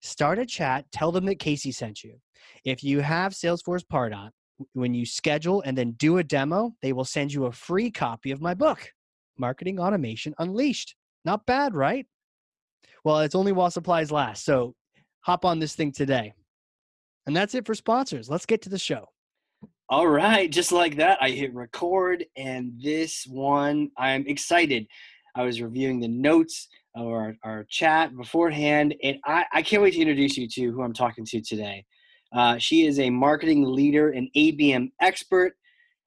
Start a chat, tell them that Casey sent you. If you have Salesforce Pardot, when you schedule and then do a demo, they will send you a free copy of my book, Marketing Automation Unleashed. Not bad, right? Well, it's only while supplies last. So hop on this thing today. And that's it for sponsors. Let's get to the show. All right, just like that, I hit record, and this one, I'm excited. I was reviewing the notes our, our chat beforehand, and I, I can't wait to introduce you to who I'm talking to today. Uh, she is a marketing leader and ABM expert.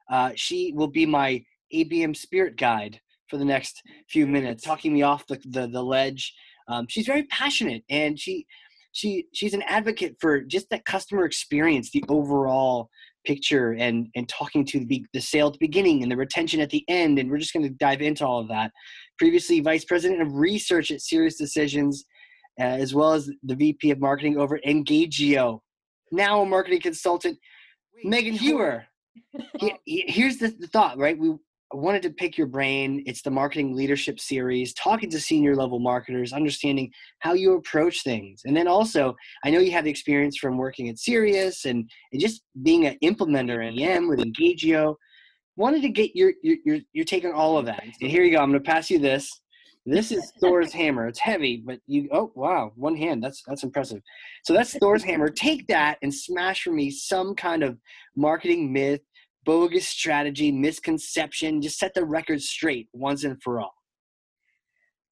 Uh, she will be my ABM spirit guide for the next few minutes, talking me off the, the, the ledge. Um, she's very passionate, and she she she's an advocate for just that customer experience, the overall picture, and and talking to the the sale at the beginning and the retention at the end. And we're just going to dive into all of that. Previously, vice president of research at SiriusDecisions, uh, as well as the VP of marketing over at Engagio. Now a marketing consultant, Wait, Megan Heuer. here's the, the thought, right? We wanted to pick your brain. It's the marketing leadership series, talking to senior level marketers, understanding how you approach things. And then also, I know you have the experience from working at Sirius and, and just being an implementer in EM with Engagio. Wanted to get your, your, your, your take on all of that. And here you go. I'm going to pass you this. This is Thor's hammer. It's heavy, but you oh wow, one hand. That's that's impressive. So that's Thor's hammer. Take that and smash for me some kind of marketing myth bogus strategy, misconception. Just set the record straight once and for all.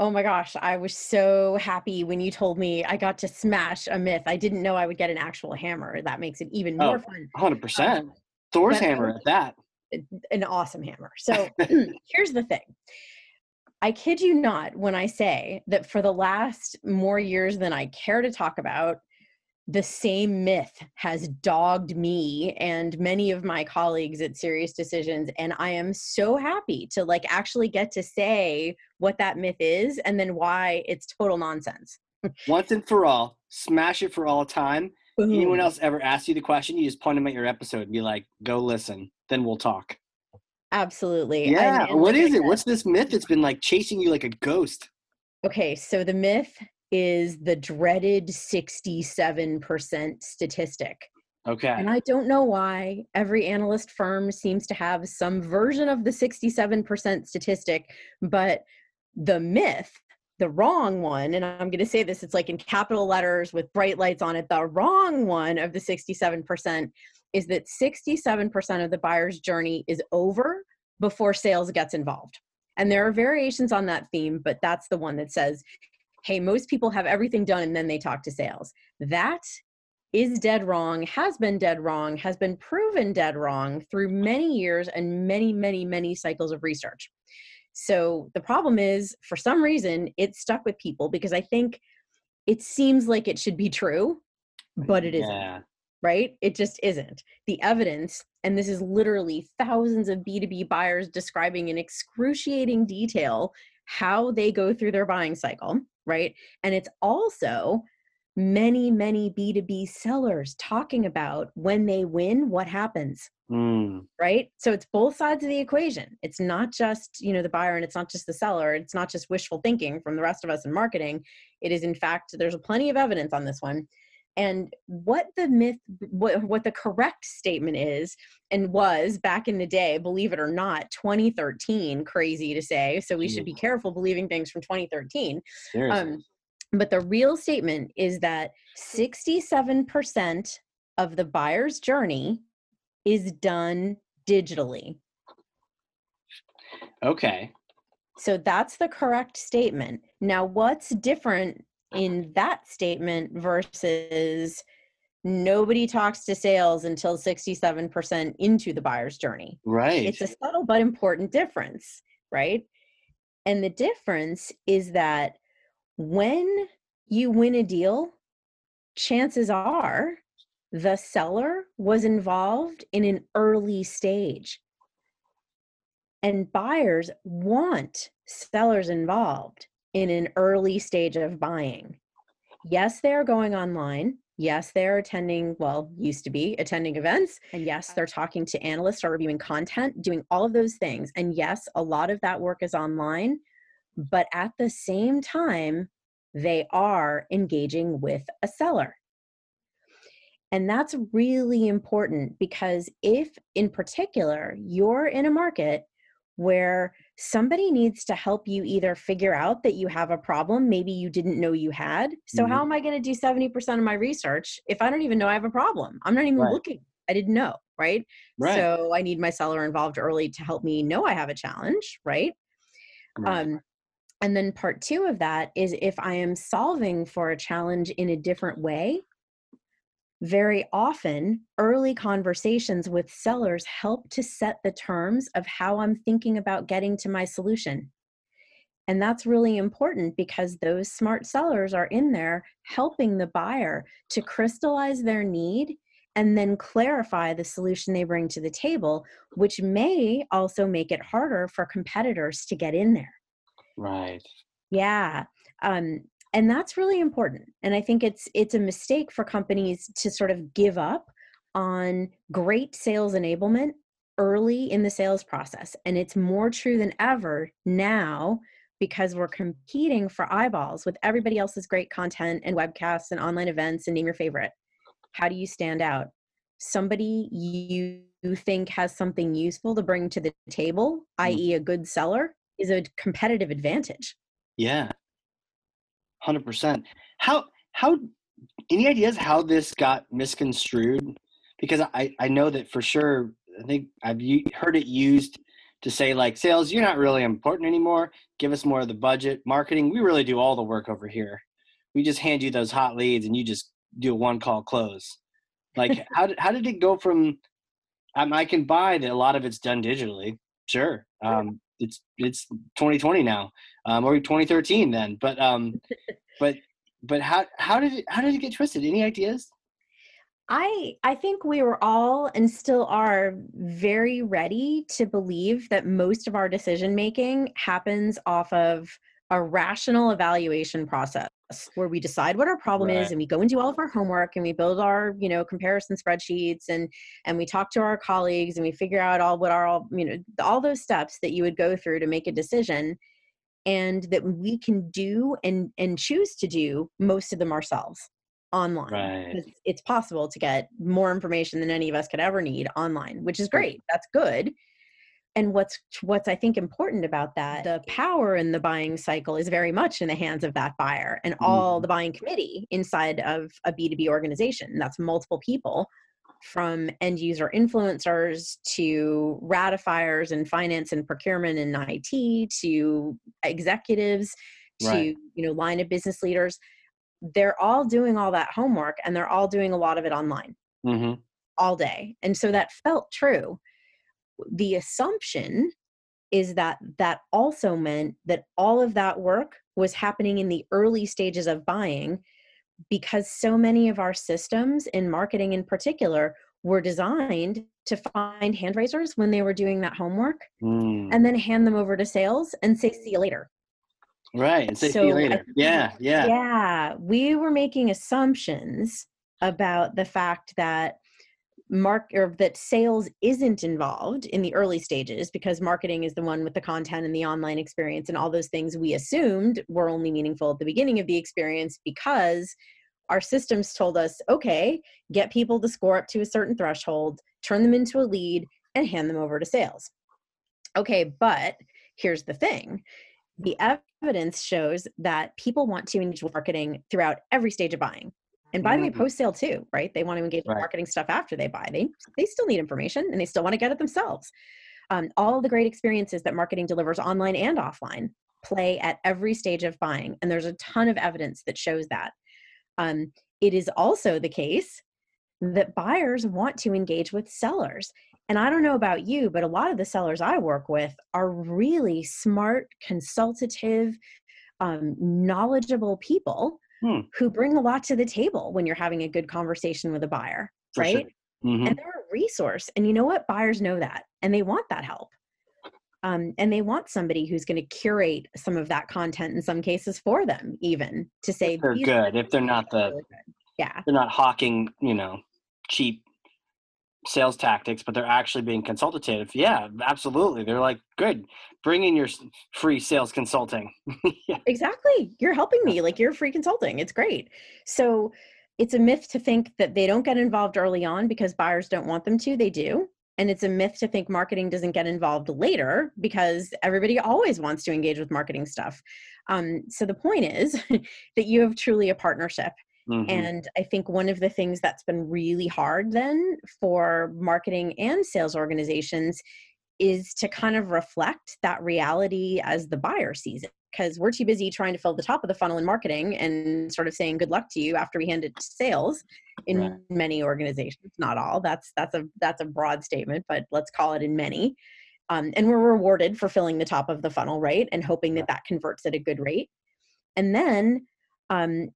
Oh my gosh, I was so happy when you told me I got to smash a myth. I didn't know I would get an actual hammer. That makes it even more oh, fun. 100%. Um, Thor's hammer at that. An awesome hammer. So here's the thing. I kid you not when I say that for the last more years than I care to talk about, the same myth has dogged me and many of my colleagues at SiriusDecisions. and i am so happy to like actually get to say what that myth is and then why it's total nonsense once and for all smash it for all time Boom. anyone else ever ask you the question you just point them at your episode and be like go listen then we'll talk absolutely yeah and, and what is it what's this myth that's been like chasing you like a ghost okay so the myth is the dreaded 67% statistic. Okay. And I don't know why every analyst firm seems to have some version of the 67% statistic, but the myth, the wrong one, and I'm going to say this, it's like in capital letters with bright lights on it, the wrong one of the 67% is that 67% of the buyer's journey is over before sales gets involved. And there are variations on that theme, but that's the one that says, hey, most people have everything done and then they talk to sales. That is dead wrong, has been dead wrong, has been proven dead wrong through many years and many, many, many cycles of research. So the problem is, for some reason, it stuck with people because I think it seems like it should be true, but it isn't. Yeah. Right? It just isn't. The evidence, and this is literally thousands of B2B buyers describing in excruciating detail how they go through their buying cycle, right? And it's also many, many B2B sellers talking about when they win, what happens. Mm. Right. So it's both sides of the equation. It's not just, you know, the buyer and it's not just the seller. It's not just wishful thinking from the rest of us in marketing. It is, in fact, there's plenty of evidence on this one. And what the myth, what, what the correct statement is and was back in the day, believe it or not, 2013, crazy to say. So we should be careful believing things from 2013. But the real statement is that hmm. 67% of the buyer's journey is done digitally. Okay. So that's the correct statement. Now, what's different in that statement versus nobody talks to sales until 67% into the buyer's journey? Right. It's a subtle but important difference, right? And the difference is that when you win a deal, chances are the seller was involved in an early stage. And buyers want sellers involved in an early stage of buying. Yes, they are going online. Yes, they're attending, well, used to be attending events. And yes, they're talking to analysts or reviewing content, doing all of those things. And yes, a lot of that work is online. But at the same time, they are engaging with a seller. And that's really important because if, in particular, you're in a market where somebody needs to help you either figure out that you have a problem maybe you didn't know you had. So, mm-hmm. how am I going to do 70% of my research if I don't even know I have a problem? I'm not even right. looking. I didn't know, right? right? So, I need my seller involved early to help me know I have a challenge, right? right. Um, and then part two of that is if I am solving for a challenge in a different way, very often early conversations with sellers help to set the terms of how I'm thinking about getting to my solution. And that's really important because those smart sellers are in there helping the buyer to crystallize their need and then clarify the solution they bring to the table, which may also make it harder for competitors to get in there. Right. Yeah. Um, and that's really important. And I think it's it's a mistake for companies to sort of give up on great sales enablement early in the sales process. And it's more true than ever now because we're competing for eyeballs with everybody else's great content and webcasts and online events and name your favorite. How do you stand out? Somebody you think has something useful to bring to the table, mm. i.e., a good seller, is a competitive advantage. Yeah. 100%. How how any ideas how this got misconstrued? Because I I know that for sure I think I've heard it used to say like sales you're not really important anymore. Give us more of the budget. Marketing, we really do all the work over here. We just hand you those hot leads and you just do a one call close. Like how did how did it go from um, I can buy that a lot of it's done digitally. Sure. Um, it's it's 2020 now, um, or 2013 then. But um, but but how how did it how did it get twisted? Any ideas? I I think we were all and still are very ready to believe that most of our decision making happens off of a rational evaluation process where we decide what our problem right. is and we go and do all of our homework and we build our you know comparison spreadsheets and and we talk to our colleagues and we figure out all what are all you know all those steps that you would go through to make a decision and that we can do and and choose to do most of them ourselves online. Right. It's, it's possible to get more information than any of us could ever need online, which is great. That's good. And what's what's I think important about that, the power in the buying cycle is very much in the hands of that buyer and all the buying committee inside of a B2B organization. That's multiple people from end user influencers to ratifiers and finance and procurement and IT to executives to Right. you know line of business leaders. They're all doing all that homework and they're all doing a lot of it online hmm all day. And so that felt true the assumption is that that also meant that all of that work was happening in the early stages of buying because so many of our systems in marketing in particular were designed to find hand raisers when they were doing that homework Mm. and then hand them over to sales and say see you later right. And say see so you later. think- Yeah. Yeah. yeah we were making assumptions about the fact that mark or that sales isn't involved in the early stages because marketing is the one with the content and the online experience and all those things we assumed were only meaningful at the beginning of the experience because our systems told us okay get people to score up to a certain threshold turn them into a lead and hand them over to sales. Okay but here's the thing. The evidence shows that people want to engage with marketing throughout every stage of buying and by the way Mm. post sale too right? They want to engage with Right. marketing stuff after they buy. They they still need information and they still want to get it themselves. Um, all the great experiences that marketing delivers online and offline play at every stage of buying and there's a ton of evidence that shows that. Um, it is also the case that buyers want to engage with sellers. And I don't know about you, but a lot of the sellers I work with are really smart, consultative, um, knowledgeable people Hmm. who bring a lot to the table when you're having a good conversation with a buyer, For sure. right? Mhm. And they're a resource. And you know what? Buyers know that and they want that help. Um, and they want somebody who's going to curate some of that content in some cases for them, even to say If they're good. If they're not the really. Yeah. they're not hawking, you know, cheap sales tactics, but they're actually being consultative. Yeah, absolutely. They're like, good, bring in your free sales consulting. yeah. Exactly. You're helping me. Like you're free consulting. It's great. So it's a myth to think that they don't get involved early on because buyers don't want them to. They do. And it's a myth to think marketing doesn't get involved later because everybody always wants to engage with marketing stuff. Um, so the point is that you have truly a partnership. Mhm. And I think one of the things that's been really hard then for marketing and sales organizations is to kind of reflect that reality as the buyer sees it. Because we're too busy trying to fill the top of the funnel in marketing and sort of saying good luck to you after we hand it to sales in Right. many organizations, not all. That's that's a that's a broad statement, but let's call it in many. Um, and we're rewarded for filling the top of the funnel, right? And hoping that that converts at a good rate. And then um,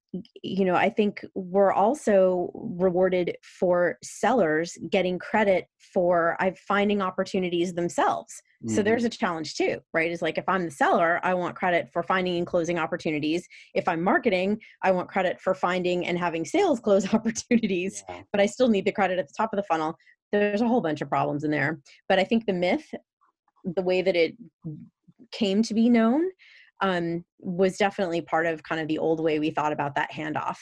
you know, I think we're also rewarded for sellers getting credit for I finding opportunities themselves. So Mhm. there's a challenge too, right? Is like if I'm the seller, I want credit for finding and closing opportunities. If I'm marketing, I want credit for finding and having sales close opportunities, Yeah. but I still need the credit at the top of the funnel. There's a whole bunch of problems in there. But I think the myth, the way that it came to be known, um, was definitely part of kind of the old way we thought about that handoff.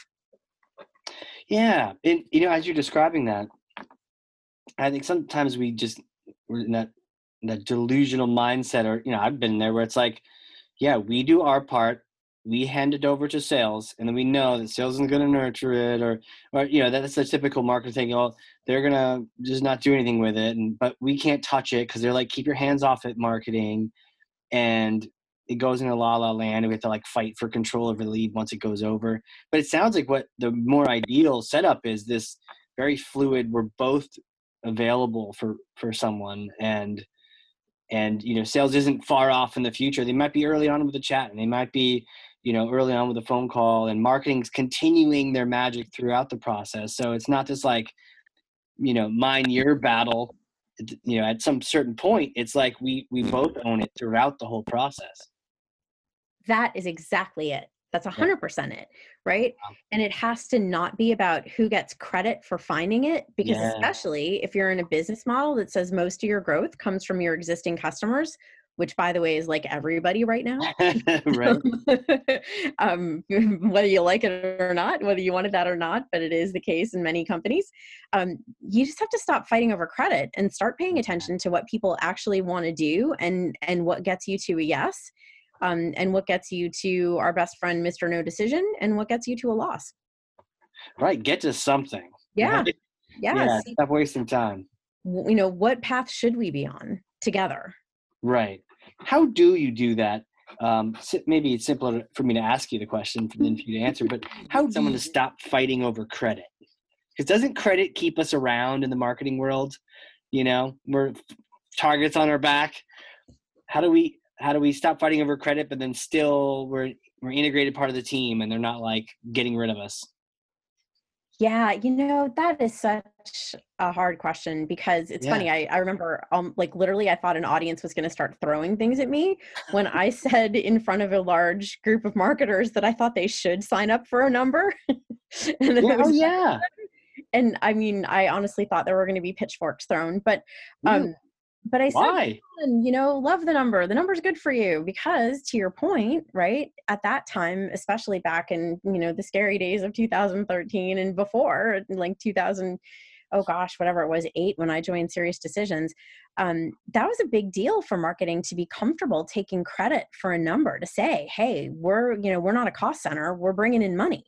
Yeah, and you know, as you're describing that, I think sometimes we just we're in that that delusional mindset, or you know, I've been there where it's like, yeah, we do our part, we hand it over to sales, and then we know that sales isn't going to nurture it, or or you know, that's the typical marketing thing. Oh, they're gonna just not do anything with it, and but we can't touch it because they're like, keep your hands off it, marketing, and it goes into la la land and we have to like fight for control over the lead once it goes over. But it sounds like what the more ideal setup is this very fluid we're both available for for someone and and you know sales isn't far off in the future. They might be early on with the chat and they might be you know early on with a phone call and marketing's continuing their magic throughout the process. So it's not just like you know mine your battle you know at some certain point it's like we we both own it throughout the whole process That is exactly it. That's hundred percent it, right? And it has to not be about who gets credit for finding it, because Yeah. especially if you're in a business model that says most of your growth comes from your existing customers, which by the way is like everybody right now. right. um, whether you like it or not, whether you wanted that or not, but it is the case in many companies. Um, you just have to stop fighting over credit and start paying attention to what people actually want to do and and what gets you to a yes. Um, and what gets you to our best friend, Mr. No Decision, and what gets you to a loss. Right. Get to something. Yeah. Right? Yeah. Yeah. see, Stop wasting time. you know, what path should we be on together? Right. How do you do that? Um, maybe it's simpler for me to ask you the question than for you to answer, but how do someone to stop fighting over credit? Because doesn't credit keep us around in the marketing world? You know, we're targets on our back. How do we how do we stop fighting over credit, but then still we're we're integrated part of the team and they're not like getting rid of us? Yeah, you know, that is such a hard question because it's Yeah. funny. I, I remember, um, like, literally, I thought an audience was going to start throwing things at me when I said in front of a large group of marketers that I thought they should sign up for a number. and, then Yeah, I oh yeah. and I mean, I honestly thought there were going to be pitchforks thrown, but, um, but I said, Why? and you know love the number. The number's good for you. Because to your point right at that time especially back in you know the scary days of 2013 and before like 2000 oh gosh whatever it was eight when i joined SiriusDecisions um, that was a big deal for marketing to be comfortable taking credit for a number to say hey we're you know we're not a cost center. We're bringing in money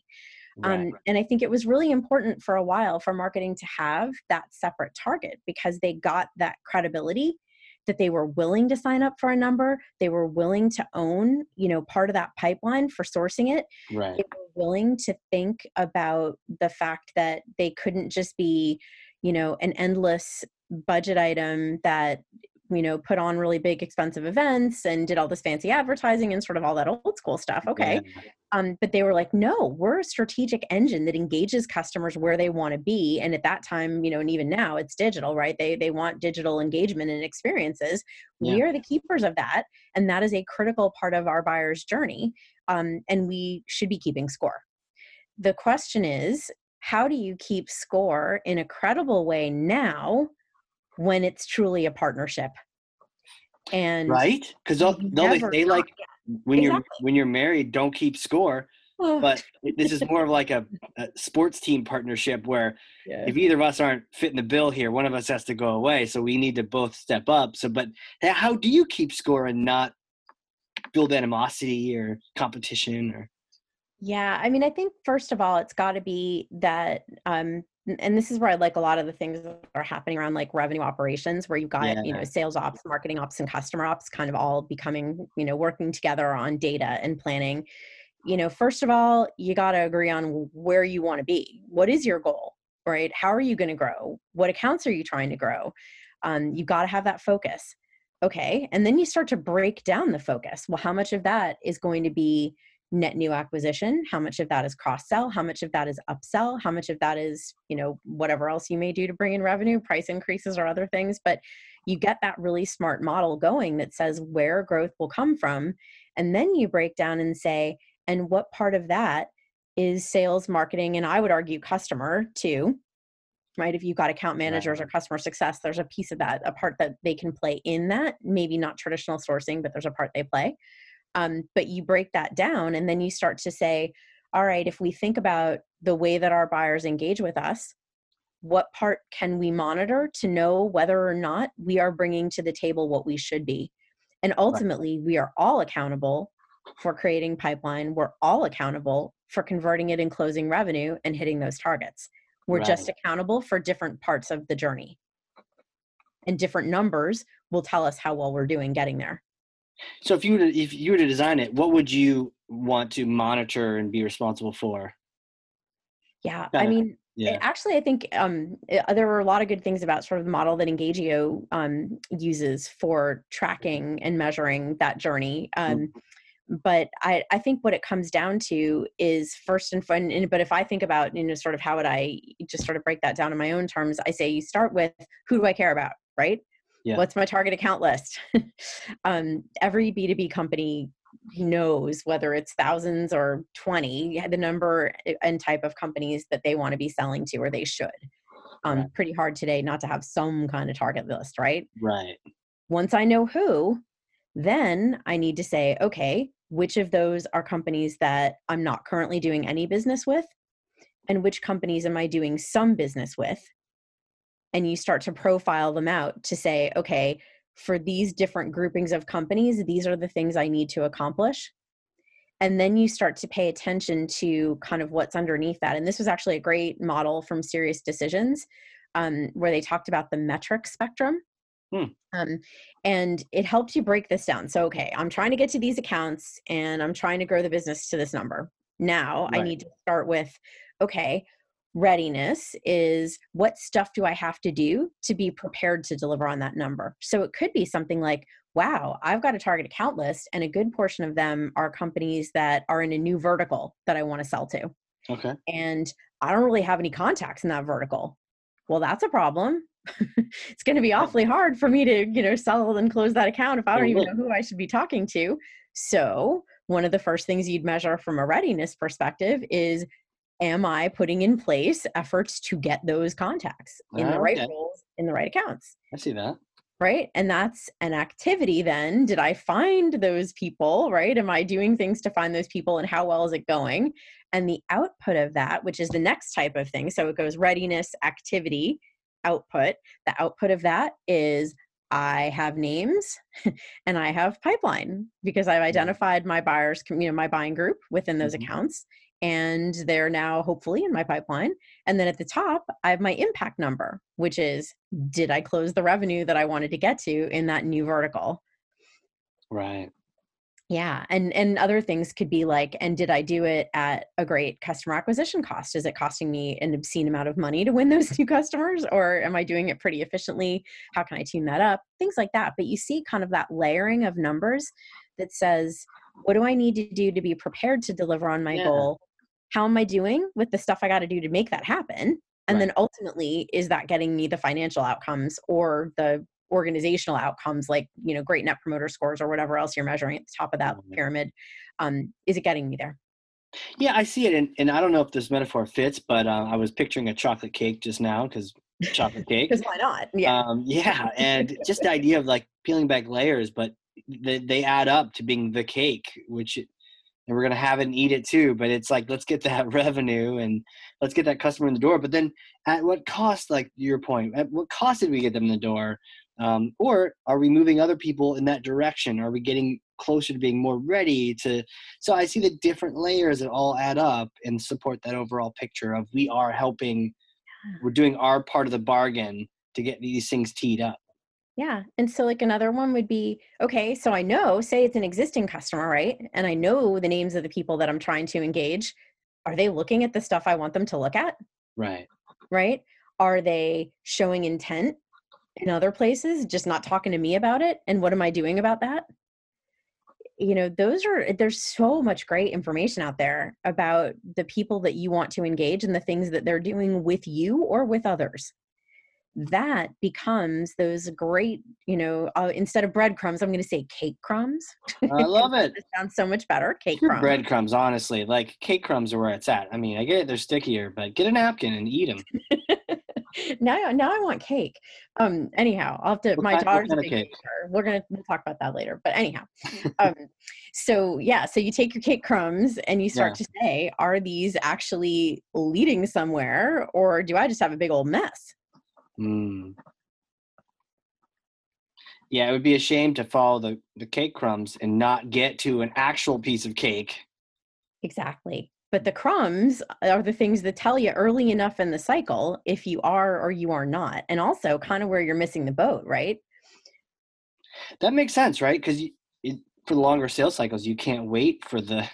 Right. um, and I think it was really important for a while for marketing to have that separate target because they got that credibility that they were willing to sign up for a number. They were willing to own, you know, part of that pipeline for sourcing it. right. They were willing to think about the fact that they couldn't just be, you know, an endless budget item that you know put on really big expensive events and did all this fancy advertising and sort of all that old school stuff okay. Yeah. um, but they were like no we're a strategic engine that engages customers where they want to be and at that time you know and even now it's digital right? They they want digital engagement and experiences. We are the keepers of that and that is a critical part of our buyer's journey um, and we should be keeping score. The question is how do you keep score in a credible way now when it's truly a partnership and Right? Because don't, you don't they say like when you're when you're married, don't keep score. Oh, But this is more of like a, a sports team partnership where yeah. if either of us aren't fitting the bill here, one of us has to go away. So we need to both step up. So, but how do you keep score and not build animosity or competition or? Yeah, I mean, I think first of all, it's got to be that, um, n- and this is where I like a lot of the things that are happening around like revenue operations, where you've got you know sales ops, marketing ops, and customer ops, kind of all becoming you know working together on data and planning. You know, first of all, you got to agree on where you want to be. What is your goal, right? How are you going to grow? What accounts are you trying to grow? Um, you got to have that focus. Okay, and then you start to break down the focus. Well, how much of that is going to be net new acquisition how much of that is cross sell how much of that is upsell how much of that is you know whatever else you may do to bring in revenue price increases or other things. But you get that really smart model going that says where growth will come from and then you break down and say and what part of that is sales marketing and i would argue customer too right? If you've got account managers or customer success there's a piece of that a part that they can play in that. Maybe not traditional sourcing but there's a part they play um, but you break that down and then you start to say all right if we think about the way that our buyers engage with us what part can we monitor to know whether or not we are bringing to the table what we should be? And ultimately we are all accountable for creating pipeline. We're all accountable for converting it and closing revenue and hitting those targets. We're just accountable for different parts of the journey. And different numbers will tell us how well we're doing getting there So if you were to if you were to design it, what would you want to monitor and be responsible for? yeah i mean Yeah. Actually, I think um, uh, there were a lot of good things about sort of the model that Engagio um, uses for tracking and measuring that journey. Um, but I, I think what it comes down to is first and fun. But if I think about, you know, sort of how would I just sort of break that down in my own terms, I say you start with who do I care about, right? Yeah. What's my target account list? um, every B2B company knows whether it's thousands or 20 the number and type of companies that they want to be selling to or they should um, Right. pretty hard today not to have some kind of target list right Right. once i know who Then I need to say, okay, which of those are companies that I'm not currently doing any business with? And which companies am I doing some business with? And you start to profile them out to say, okay, for these different groupings of companies, these are the things I need to accomplish. And then you start to pay attention to kind of what's underneath that. And this was actually a great model from SiriusDecisions um, where they talked about the metric spectrum. Hmm. Um, and it helps you break this down. So, okay, I'm trying to get to these accounts and I'm trying to grow the business to this number. Now right. I need to start with, okay, readiness is what stuff do I have to do to be prepared to deliver on that number? So it could be something like, wow, I've got a target account list, and a good portion of them are companies that are in a new vertical that I want to sell to. Okay. And I don't really have any contacts in that vertical. Well, that's a problem. it's going to be awfully hard for me to, you know, sell and close that account if I don't even know who I should be talking to. So, one of the first things you'd measure from a readiness perspective is am I putting in place efforts to get those contacts in the right roles in the right accounts? I see that. Right. And that's an activity then. Did I find those people? Right. Am I doing things to find those people and how well is it going? And the output of that, which is the next type of thing. So it goes readiness, activity, output. The output of that is I have names and I have pipeline because I've mm-hmm. identified my buyers, you know, my buying group within those mm-hmm. accounts and they're now hopefully in my pipeline. And then at the top, I have my impact number, which is did I close the revenue that I wanted to get to in that new vertical? Right. Yeah, and and other things could be like, and did I do it at a great customer acquisition cost? Is it costing me an obscene amount of money to win those new customers, or am I doing it pretty efficiently? How can I tune that up? Things like that. But you see, kind of that layering of numbers that says, what do I need to do to be prepared to deliver on my yeah. goal? How am I doing with the stuff I got to do to make that happen? And right. then ultimately, is that getting me the financial outcomes or the organizational outcomes like you know great net promoter scores or whatever else you're measuring at the top of that mm-hmm. pyramid um, is it getting me there yeah i see it and, and i don't know if this metaphor fits but uh, i was picturing a chocolate cake just now because chocolate cake because why not yeah um, yeah and just the idea of like peeling back layers but they, they add up to being the cake which and we're going to have it and eat it too but it's like let's get that revenue and let's get that customer in the door but then at what cost like your point at what cost did we get them in the door? Um, or are we moving other people in that direction? Are we getting closer to being more ready to so i see the different layers that all add up and support that overall picture of we are helping we're doing our part of the bargain to get these things teed up yeah. And so, like, another one would be okay, so I know, say it's an existing customer, right? And I know the names of the people that I'm trying to engage. Are they looking at the stuff I want them to look at? Right. Right. Are they showing intent in other places, just not talking to me about it? And what am I doing about that? You know, those are, there's so much great information out there about the people that you want to engage and the things that they're doing with you or with others that becomes those great, you know, uh, instead of breadcrumbs, I'm going to say cake crumbs. I love it. it sounds so much better. Cake crumbs. Breadcrumbs, honestly, like cake crumbs are where it's at. I mean, I get it; they're stickier, but get a napkin and eat them. now, now I want cake. Um. Anyhow, I'll have to. What my kind, daughter's big cake? We're gonna we'll talk about that later. But anyhow, um. So yeah, so you take your cake crumbs and you start yeah. to say, are these actually leading somewhere, or do I just have a big old mess? Mm. Yeah, it would be a shame to follow the, the cake crumbs and not get to an actual piece of cake. Exactly. But the crumbs are the things that tell you early enough in the cycle if you are or you are not. And also kind of where you're missing the boat, right? That makes sense, right? Because for the longer sales cycles, you can't wait for the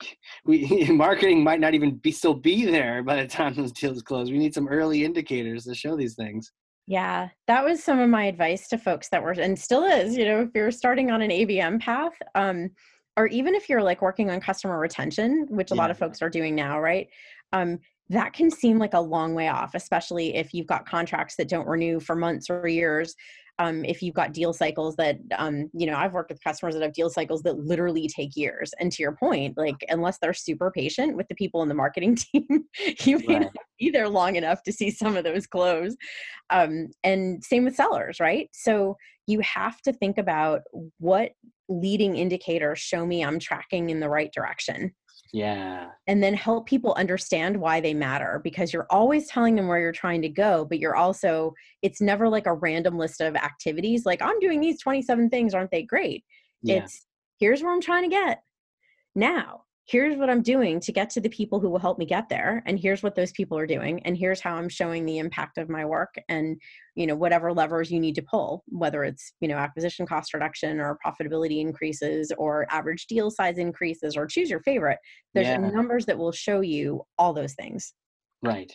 we marketing might not even be still be there by the time those deals close. We need some early indicators to show these things. Yeah, that was some of my advice to folks that were and still is, you know, if you're starting on an ABM path, um, or even if you're like working on customer retention, which a yeah. lot of folks are doing now, right? Um, that can seem like a long way off, especially if you've got contracts that don't renew for months or years um, if you've got deal cycles that um, you know i've worked with customers that have deal cycles that literally take years and to your point like unless they're super patient with the people in the marketing team you may right. not be there long enough to see some of those close. Um, and same with sellers, right? So you have to think about what leading indicators show me I'm tracking in the right direction. Yeah. And then help people understand why they matter because you're always telling them where you're trying to go, but you're also, it's never like a random list of activities like, I'm doing these 27 things, aren't they great? Yeah. It's here's where I'm trying to get. Now, here's what I'm doing to get to the people who will help me get there and here's what those people are doing and here's how I'm showing the impact of my work and you know whatever levers you need to pull whether it's you know acquisition cost reduction or profitability increases or average deal size increases or choose your favorite there's yeah. numbers that will show you all those things. Right.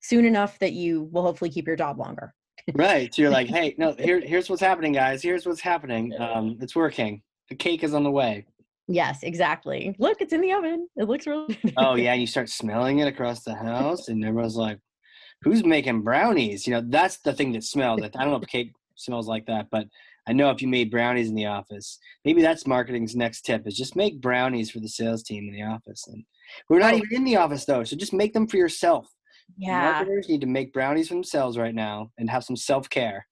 Soon enough that you will hopefully keep your job longer. Right so you're like hey no here, here's what's happening guys here's what's happening um, it's working. The cake is on the way Yes, exactly. Look, it's in the oven. It looks really. oh yeah, and you start smelling it across the house, and everyone's like, "Who's making brownies?" You know, that's the thing that smells. I don't know if cake smells like that, but I know if you made brownies in the office, maybe that's marketing's next tip: is just make brownies for the sales team in the office. And we're not oh. even in the office though, so just make them for yourself. Yeah, marketers need to make brownies for themselves right now and have some self care.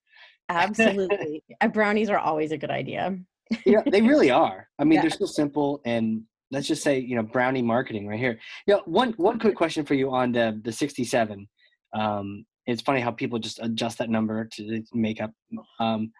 Absolutely, uh, brownies are always a good idea yeah, they really are. I mean, yeah. they're so simple and let's just say, you know, brownie marketing right here. You know, one one quick question for you on the the 67. Um, it's funny how people just adjust that number to make up. Um,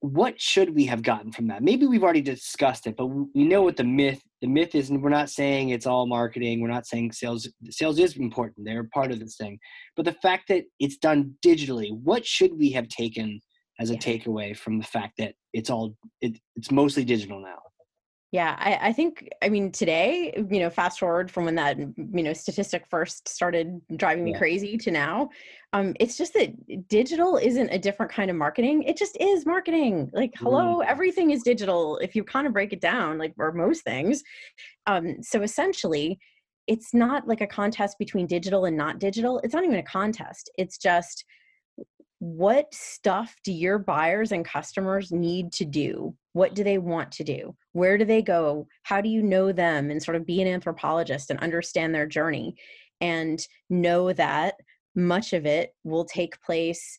what should we have gotten from that? Maybe we've already discussed it, but we know what the myth the myth is, and we're not saying it's all marketing. We're not saying sales sales is important; they're part of this thing. But the fact that it's done digitally, what should we have taken as a yeah. takeaway from the fact that it's all it, it's mostly digital now yeah I, I think i mean today you know fast forward from when that you know statistic first started driving me yeah. crazy to now um it's just that digital isn't a different kind of marketing it just is marketing like hello mm. everything is digital if you kind of break it down like or most things um so essentially it's not like a contest between digital and not digital it's not even a contest it's just what stuff do your buyers and customers need to do? What do they want to do? Where do they go? How do you know them and sort of be an anthropologist and understand their journey and know that much of it will take place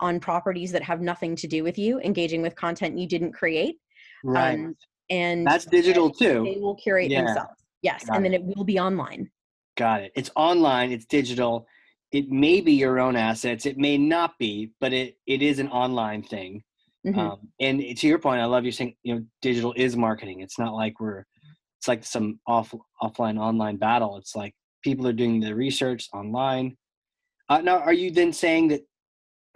on properties that have nothing to do with you, engaging with content you didn't create. Right. Um, and that's digital too. They will curate yeah. themselves. Yes. Got and it. then it will be online. Got it. It's online, it's digital it may be your own assets it may not be but it it is an online thing. Mm-hmm. um, and to your point i love you saying you know digital is marketing. It's not like we're it's like some off offline online battle. It's like people are doing the research online. Uh, now are you then saying that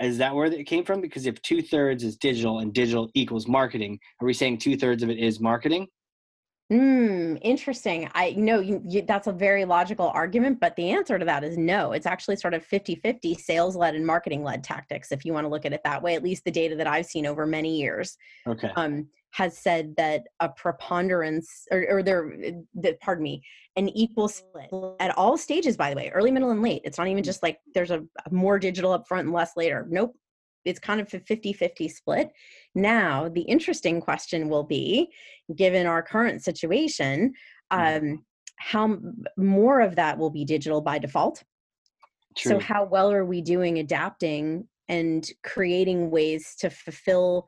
is that where it came from? Because if two-thirds is digital and digital equals marketing are we saying two-thirds of it is marketing Hmm, interesting. I know you, you, that's a very logical argument, but the answer to that is no. It's actually sort of 50 50 sales led and marketing led tactics, if you want to look at it that way. At least the data that I've seen over many years okay. um, has said that a preponderance, or, or there, that, pardon me, an equal split at all stages, by the way, early, middle, and late. It's not even hmm. just like there's a, a more digital up front and less later. Nope it's kind of a 50-50 split now the interesting question will be given our current situation mm-hmm. um, how more of that will be digital by default True. so how well are we doing adapting and creating ways to fulfill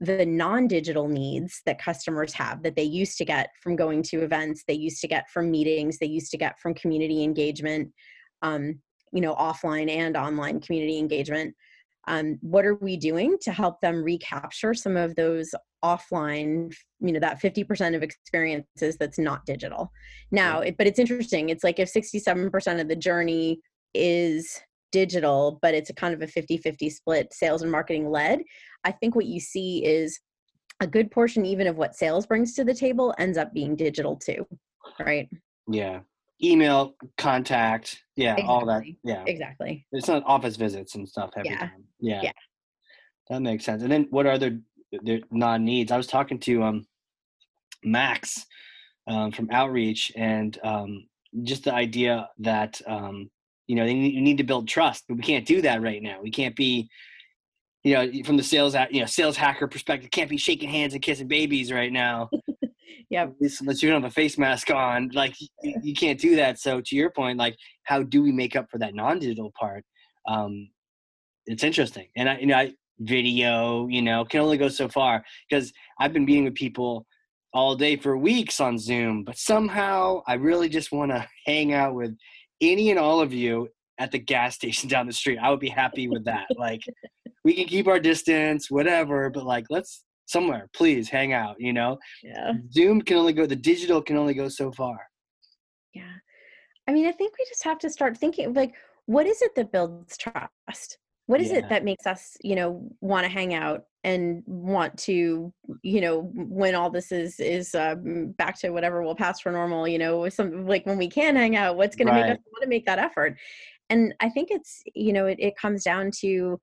the non-digital needs that customers have that they used to get from going to events they used to get from meetings they used to get from community engagement um, you know offline and online community engagement um, what are we doing to help them recapture some of those offline you know that 50% of experiences that's not digital? Now it, but it's interesting it's like if 67% of the journey is digital but it's a kind of a 50-50 split sales and marketing led i think what you see is a good portion even of what sales brings to the table ends up being digital too right? Yeah email contact yeah exactly. all that yeah. Exactly. It's not office visits and stuff every yeah. time yeah. Yeah. That makes sense. And then what are their, the non-needs? I was talking to um max um, from outreach and um, just the idea that um, you know they need, you need to build trust but we can't do that right now. We can't be you know from the sales you know sales hacker perspective can't be shaking hands and kissing babies right now Yeah. Unless you don't have a face mask on, like you, you can't do that. So to your point, like how do we make up for that non-digital part? Um, it's interesting, and I, you know, I, video, you know, can only go so far because I've been meeting with people all day for weeks on Zoom, but somehow I really just want to hang out with any and all of you at the gas station down the street. I would be happy with that. like we can keep our distance, whatever, but like let's somewhere, please hang out, you know? Yeah. Zoom can only go the digital can only go so far. Yeah. I mean, I think we just have to start thinking like what is it that builds trust? What is Yeah. it that makes us, you know, want to hang out and want to, you know, when all this is is um, back to whatever will pass for normal, you know, some like when we can hang out, what's going to make us want to make that effort? And I think it's, you know, it, it comes down to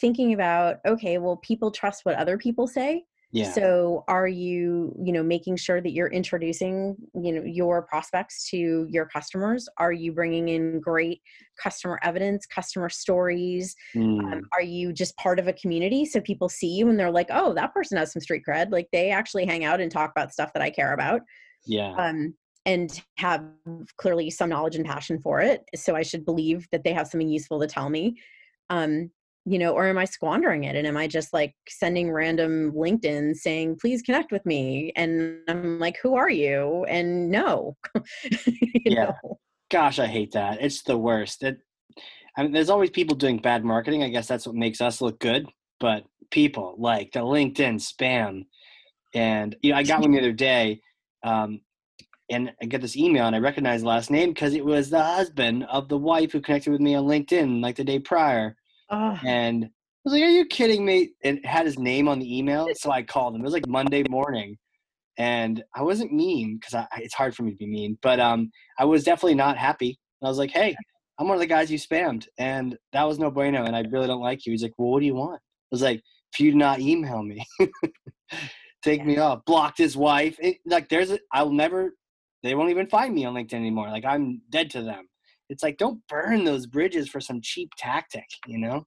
thinking about, okay, well, people trust what other people say. Yeah. So are you, you know, making sure that you're introducing, you know, your prospects to your customers? Are you bringing in great customer evidence, customer stories? Mm, Um, are you just part of a community so people see you and they're like, oh, that person has some street cred. Like they actually hang out and talk about stuff that I care about. yeah. Um, and have clearly some knowledge and passion for it. So I should believe that they have something useful to tell me. Um, you know, or am I squandering it? And am I just like sending random LinkedIn saying, please connect with me? And I'm like, who are you? And no. you Yeah. know? Gosh, I hate that. It's the worst. It, I mean, there's always people doing bad marketing. I guess that's what makes us look good. But people like the LinkedIn spam, and you know, I got one the other day, um, and I get this email, and I recognize the last name because it was the husband of the wife who connected with me on LinkedIn like the day prior, And I was like, "Are you kidding me?" And it had his name on the email, so I called him. It was like Monday morning, and I wasn't mean because I, it's hard for me to be mean, but um, I was definitely not happy. And I was like, "Hey, I'm one of the guys you spammed, and that was no bueno, and I really don't like you." He's like, "Well, what do you want?" I was like, "If you do not email me, take me off." Blocked his wife. It, like, there's, a, I'll never. They won't even find me on LinkedIn anymore. Like, I'm dead to them. It's like, don't burn those bridges for some cheap tactic, you know?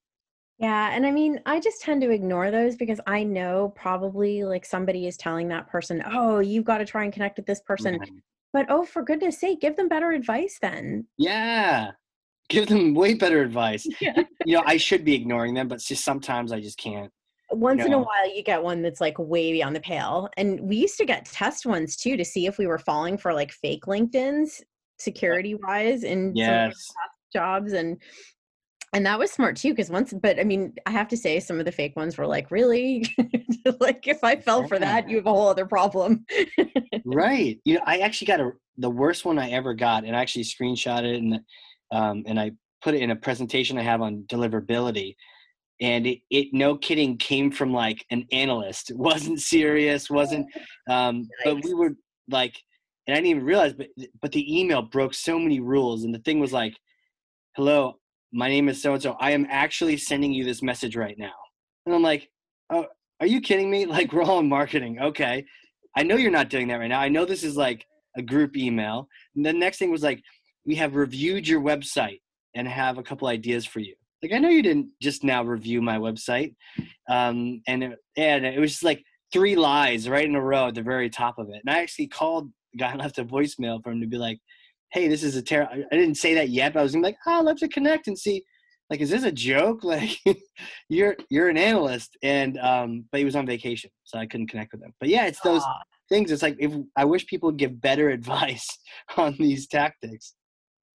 Yeah, and I mean, I just tend to ignore those because I know probably like somebody is telling that person, "Oh, you've got to try and connect with this person." Right. But oh, for goodness sake, give them better advice then. Yeah. Give them way better advice. Yeah. You know, I should be ignoring them, but just sometimes I just can't. Once in a while, you get one that's like way beyond the pale. And we used to get test ones too to see if we were falling for like fake LinkedIn's security wise in some of our Yes. jobs and and that was smart too because once but i mean i have to say some of the fake ones were like really like if i fell for that you have a whole other problem right. You know, I actually got a the worst one I ever got, and I actually screenshot it and um, and I put it in a presentation I have on deliverability. And it, it no kidding came from like an analyst. It wasn't serious, wasn't um but we were like and I didn't even realize but but the email broke so many rules and the thing was like, Hello, my name is so and so. I am actually sending you this message right now. And I'm like, Oh, are you kidding me? Like we're all in marketing. Okay. I know you're not doing that right now. I know this is like a group email. And the next thing was like, we have reviewed your website and have a couple ideas for you. Like, I know you didn't just now review my website. Um, and, it, and it was just like three lies right in a row at the very top of it. And I actually called the guy left a voicemail for him to be like, hey, this is a terrible, I didn't say that yet, but I was gonna be like, oh, I'd love to connect and see, like, is this a joke? Like, you're, you're an analyst. And, um, but he was on vacation, so I couldn't connect with him. But yeah, it's those, Aw. things. It's like if I wish people would give better advice on these tactics.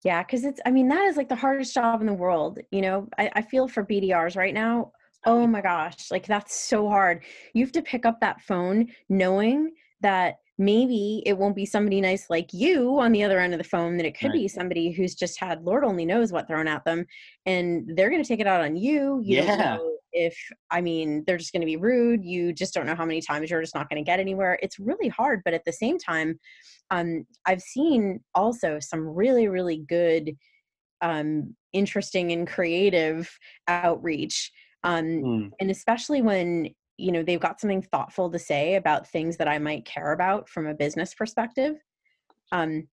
yeah because it's i mean that is like the hardest job in the world you know I, I feel for bdrs right now oh my gosh like that's so hard you have to pick up that phone knowing that maybe it won't be somebody nice like you on the other end of the phone that it could Right. be somebody who's just had lord only knows what thrown at them and they're going to take it out on you you Yeah. know if i mean they're just going to be rude you just don't know how many times you're just not going to get anywhere it's really hard but at the same time um, i've seen also some really really good um, interesting and creative outreach um, Hmm. and especially when you know they've got something thoughtful to say about things that i might care about from a business perspective um,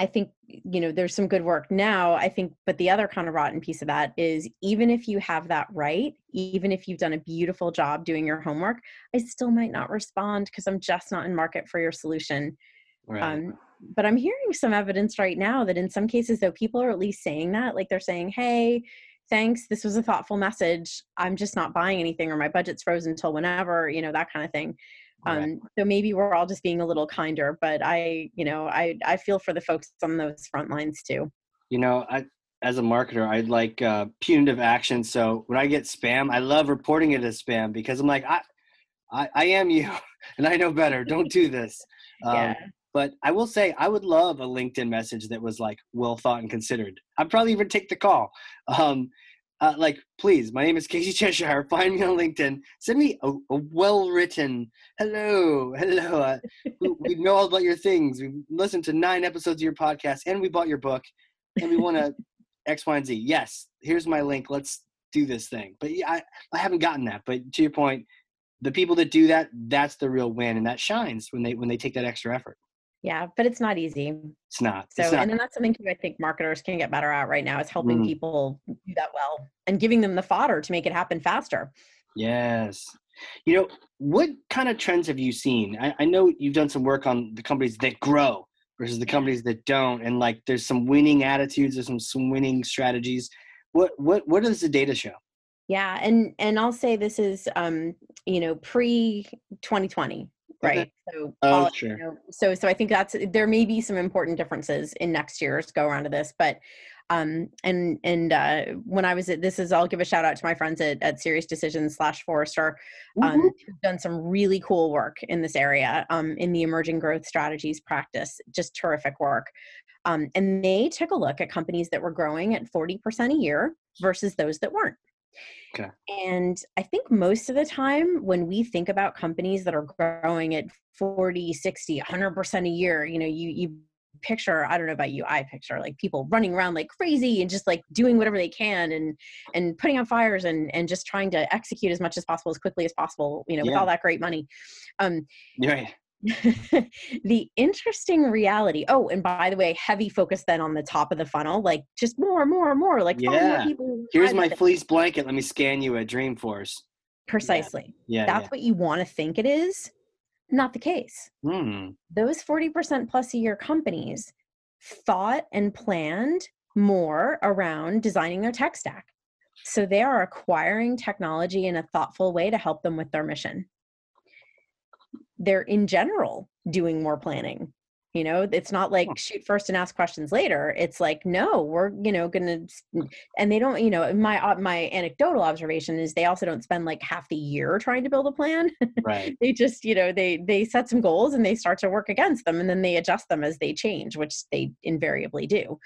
I think you know there's some good work now. I think, but the other kind of rotten piece of that is even if you have that right, even if you've done a beautiful job doing your homework, I still might not respond because I'm just not in market for your solution. Right. Um, but I'm hearing some evidence right now that in some cases, though, people are at least saying that, like they're saying, "Hey, thanks, this was a thoughtful message. I'm just not buying anything, or my budget's frozen until whenever," you know, that kind of thing. Um, so maybe we're all just being a little kinder, but I, you know, I I feel for the folks on those front lines too. You know, I as a marketer, I'd like uh, punitive action. So when I get spam, I love reporting it as spam because I'm like, I, I, I am you, and I know better. Don't do this. Um, yeah. But I will say, I would love a LinkedIn message that was like well thought and considered. I'd probably even take the call. Um, uh, like, please, my name is Casey Cheshire. Find me on LinkedIn. Send me a, a well-written hello, hello. Uh, we, we, know all about your things. We've listened to nine episodes of your podcast, and we bought your book, and we want to X, Y, and Z. Yes, here's my link. Let's do this thing. But yeah, I, I haven't gotten that. But to your point, the people that do that, that's the real win, and that shines when they when they take that extra effort. Yeah, but it's not easy. It's not. So, it's not. and then that's something too I think marketers can get better at right now is helping mm. people do that well and giving them the fodder to make it happen faster. Yes. You know, what kind of trends have you seen? I, I know you've done some work on the companies that grow versus the companies that don't, and like there's some winning attitudes, there's some, some winning strategies. What what what does the data show? Yeah, and and I'll say this is um, you know, pre 2020 right so oh, sure. You know, so so i think that's there may be some important differences in next year's go around to this but um and and uh when i was at this is i'll give a shout out to my friends at, at SiriusDecisions slash forrester um mm-hmm. who've done some really cool work in this area um in the emerging growth strategies practice just terrific work um and they took a look at companies that were growing at 40% a year versus those that weren't Okay. And I think most of the time when we think about companies that are growing at 40, 60, 100% a year, you know, you you picture i don't know about you i picture like people running around like crazy and just like doing whatever they can and and putting out fires and and just trying to execute as much as possible as quickly as possible you know yeah. with all that great money um right the interesting reality oh and by the way heavy focus then on the top of the funnel like just more more more like yeah. more here's my fleece blanket let me scan you at dreamforce. Precisely. Yeah, yeah that's yeah. what you want to think it is not the case. Hmm. those 40% plus a year companies thought and planned more around designing their tech stack. So they are acquiring technology in a thoughtful way to help them with their mission they're in general doing more planning you know? It's not like shoot first and ask questions later it's like no we're you know gonna and they don't you know my my anecdotal observation is they also don't spend like half the year trying to build a plan. Right. They just you know they they set some goals and they start to work against them and then they adjust them as they change which they invariably do.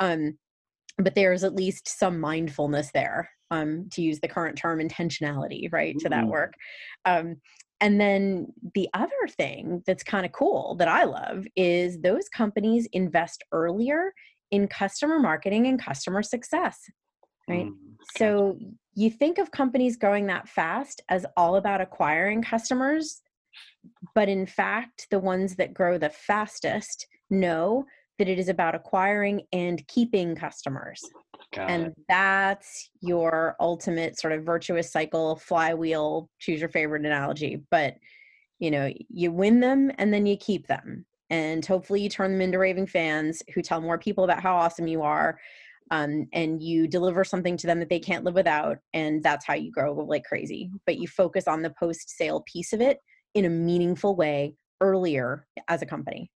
Um but there's at least some mindfulness there um, to use the current term intentionality right to that work. Um, and then the other thing that's kind of cool that I love is those companies invest earlier in customer marketing and customer success. Right. Mm, so you think of companies growing that fast as all about acquiring customers, but in fact, the ones that grow the fastest know that it is about acquiring and keeping customers. Got and it. that's your ultimate sort of virtuous cycle flywheel choose your favorite analogy. But you know you win them and then you keep them. And hopefully you turn them into raving fans who tell more people about how awesome you are um, and you deliver something to them that they can't live without. And that's how you grow like crazy. But you focus on the post sale piece of it in a meaningful way earlier as a company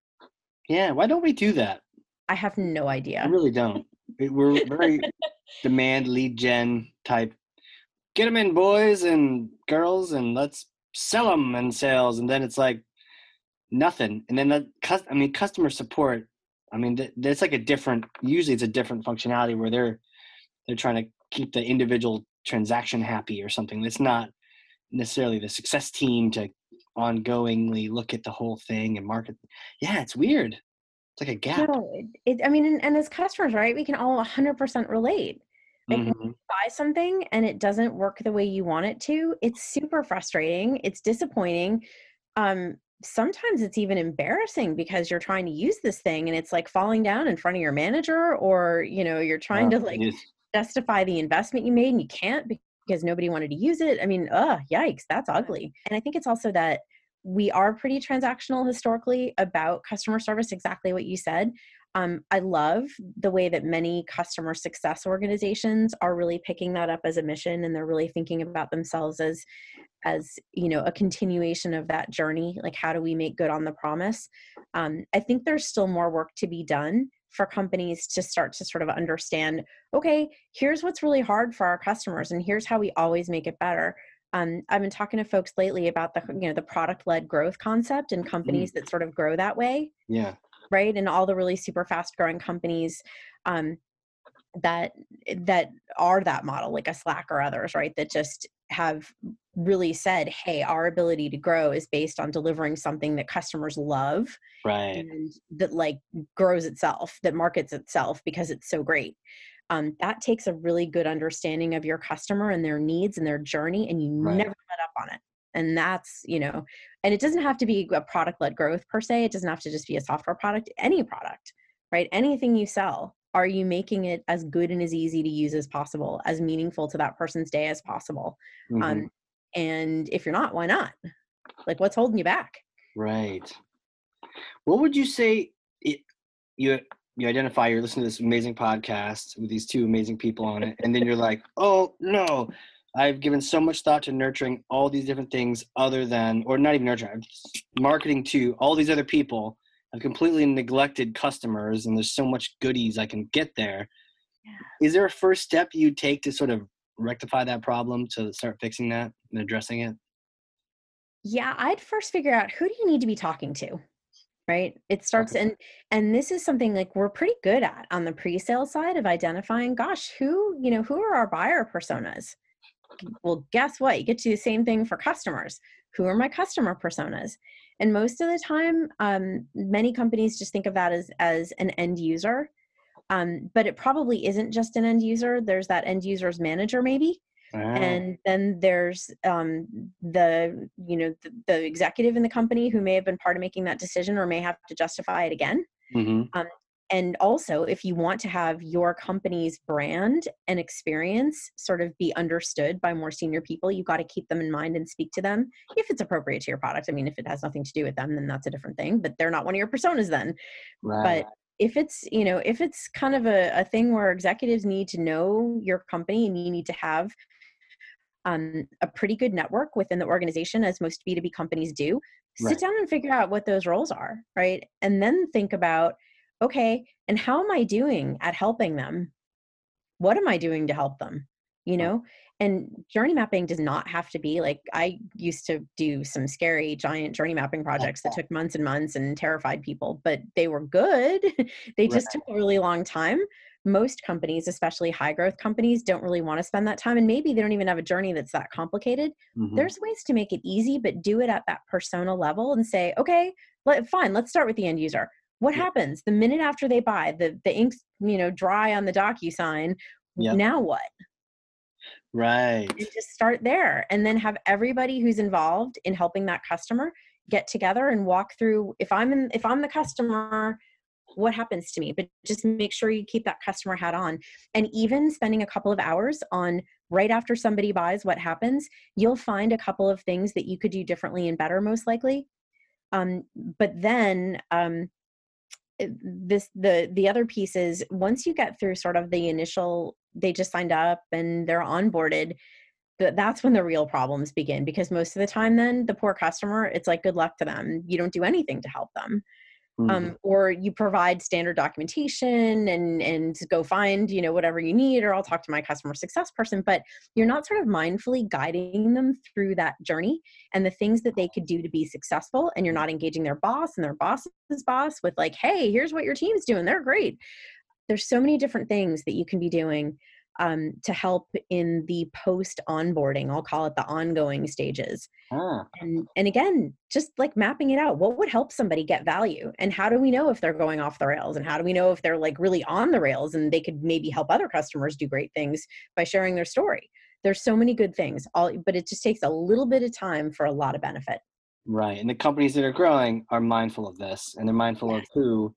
yeah why don't we do that i have no idea i really don't we're very demand lead gen type. Get them in, boys and girls, and let's sell them in sales. And then it's like nothing. And then the I mean, customer support. I mean, that's like a different. Usually, it's a different functionality where they're they're trying to keep the individual transaction happy or something. It's not necessarily the success team to ongoingly look at the whole thing and market. Yeah, it's weird. It's like a gap. No, it, I mean, and, and, as customers, right, we can all 100% relate. Like mm-hmm. buy something and it doesn't work the way you want it to, it's super frustrating. It's disappointing. Um, sometimes it's even embarrassing because you're trying to use this thing and it's like falling down in front of your manager or you know you're trying to like justify the investment you made and you can't because nobody wanted to use it. I mean uh yikes that's ugly. And i think it's also that we are pretty transactional historically about customer service exactly what you said. Um, i love the way that many customer success organizations are really picking that up as a mission and they're really thinking about themselves as as you know a continuation of that journey like how do we make good on the promise? Um, i think there's still more work to be done for companies to start to sort of understand okay here's what's really hard for our customers and here's how we always make it better. Um, i've been talking to folks lately about the you know the product led growth concept and companies mm. that sort of grow that way yeah. right? And all the really super fast growing companies um, that that are that model like a slack or others right? That just have really said hey our ability to grow is based on delivering something that customers love right. and that like grows itself that markets itself because it's so great. Um, that takes a really good understanding of your customer and their needs and their journey and you right. never let up on it. And that's you know and it doesn't have to be a product led growth per se it doesn't have to just be a software product any product right? Anything you sell are you making it as good and as easy to use as possible as meaningful to that person's day as possible? Mm-hmm. um, and if you're not why not? Like what's holding you back? Right. What would you say it, you you identify you're listening to this amazing podcast with these two amazing people on it and then you're like oh no i've given so much thought to nurturing all these different things other than or not even nurturing marketing to all these other people I've completely neglected customers and there's so much goodies I can get there. Yeah. Is there a first step you take to sort of rectify that problem to start fixing that and addressing it? Yeah, I'd first figure out who do you need to be talking to? Right? It starts okay. and and this is something like we're pretty good at on the pre-sale side of identifying gosh, who, you know, who are our buyer personas? Well, guess what? You get to do the same thing for customers. Who are my customer personas? And most of the time um, many companies just think of that as as an end user um, but it probably isn't just an end user there's that end user's manager maybe ah. and then there's um, the you know the, the, executive in the company who may have been part of making that decision or may have to justify it again mm-hmm. And also if you want to have your company's brand and experience sort of be understood by more senior people you've got to keep them in mind and speak to them if it's appropriate to your product i mean if it has nothing to do with them then that's a different thing but they're not one of your personas then right. but if it's you know if it's kind of a, a thing where executives need to know your company and you need to have um, a pretty good network within the organization as most b2b companies do right. sit down and figure out what those roles are right and then think about okay, and how am I doing at helping them? What am I doing to help them? You know, and journey mapping does not have to be like I used to do some scary giant journey mapping projects that took months and months and terrified people, but they were good. they just right. took a really long time. Most companies, especially high growth companies, don't really want to spend that time. And maybe they don't even have a journey that's that complicated. Mm-hmm. There's ways to make it easy, but do it at that persona level and say, okay, let, fine, let's start with the end user what yeah. happens the minute after they buy the the ink's you know dry on the DocuSign? Yep. Now what? Right. And just start there, and then have everybody who's involved in helping that customer get together and walk through. If I'm in, if I'm the customer, what happens to me? But just make sure you keep that customer hat on, and even spending a couple of hours on right after somebody buys what happens you'll find a couple of things that you could do differently and better most likely um, but then um, this the the other piece is once you get through sort of the initial they just signed up and they're onboarded that's when the real problems begin because most of the time then the poor customer it's like good luck to them. You don't do anything to help them mm-hmm. um, or you provide standard documentation and and go find you know whatever you need or i'll talk to my customer success person but you're not sort of mindfully guiding them through that journey and the things that they could do to be successful and you're not engaging their boss and their boss's boss with like hey here's what your team's doing they're great there's so many different things that you can be doing um, to help in the post onboarding i'll call it the ongoing stages ah. and and again just like mapping it out what would help somebody get value and how do we know if they're going off the rails and how do we know if they're like really on the rails and they could maybe help other customers do great things by sharing their story there's so many good things all but it just takes a little bit of time for a lot of benefit Right. And the companies that are growing are mindful of this and they're mindful of who.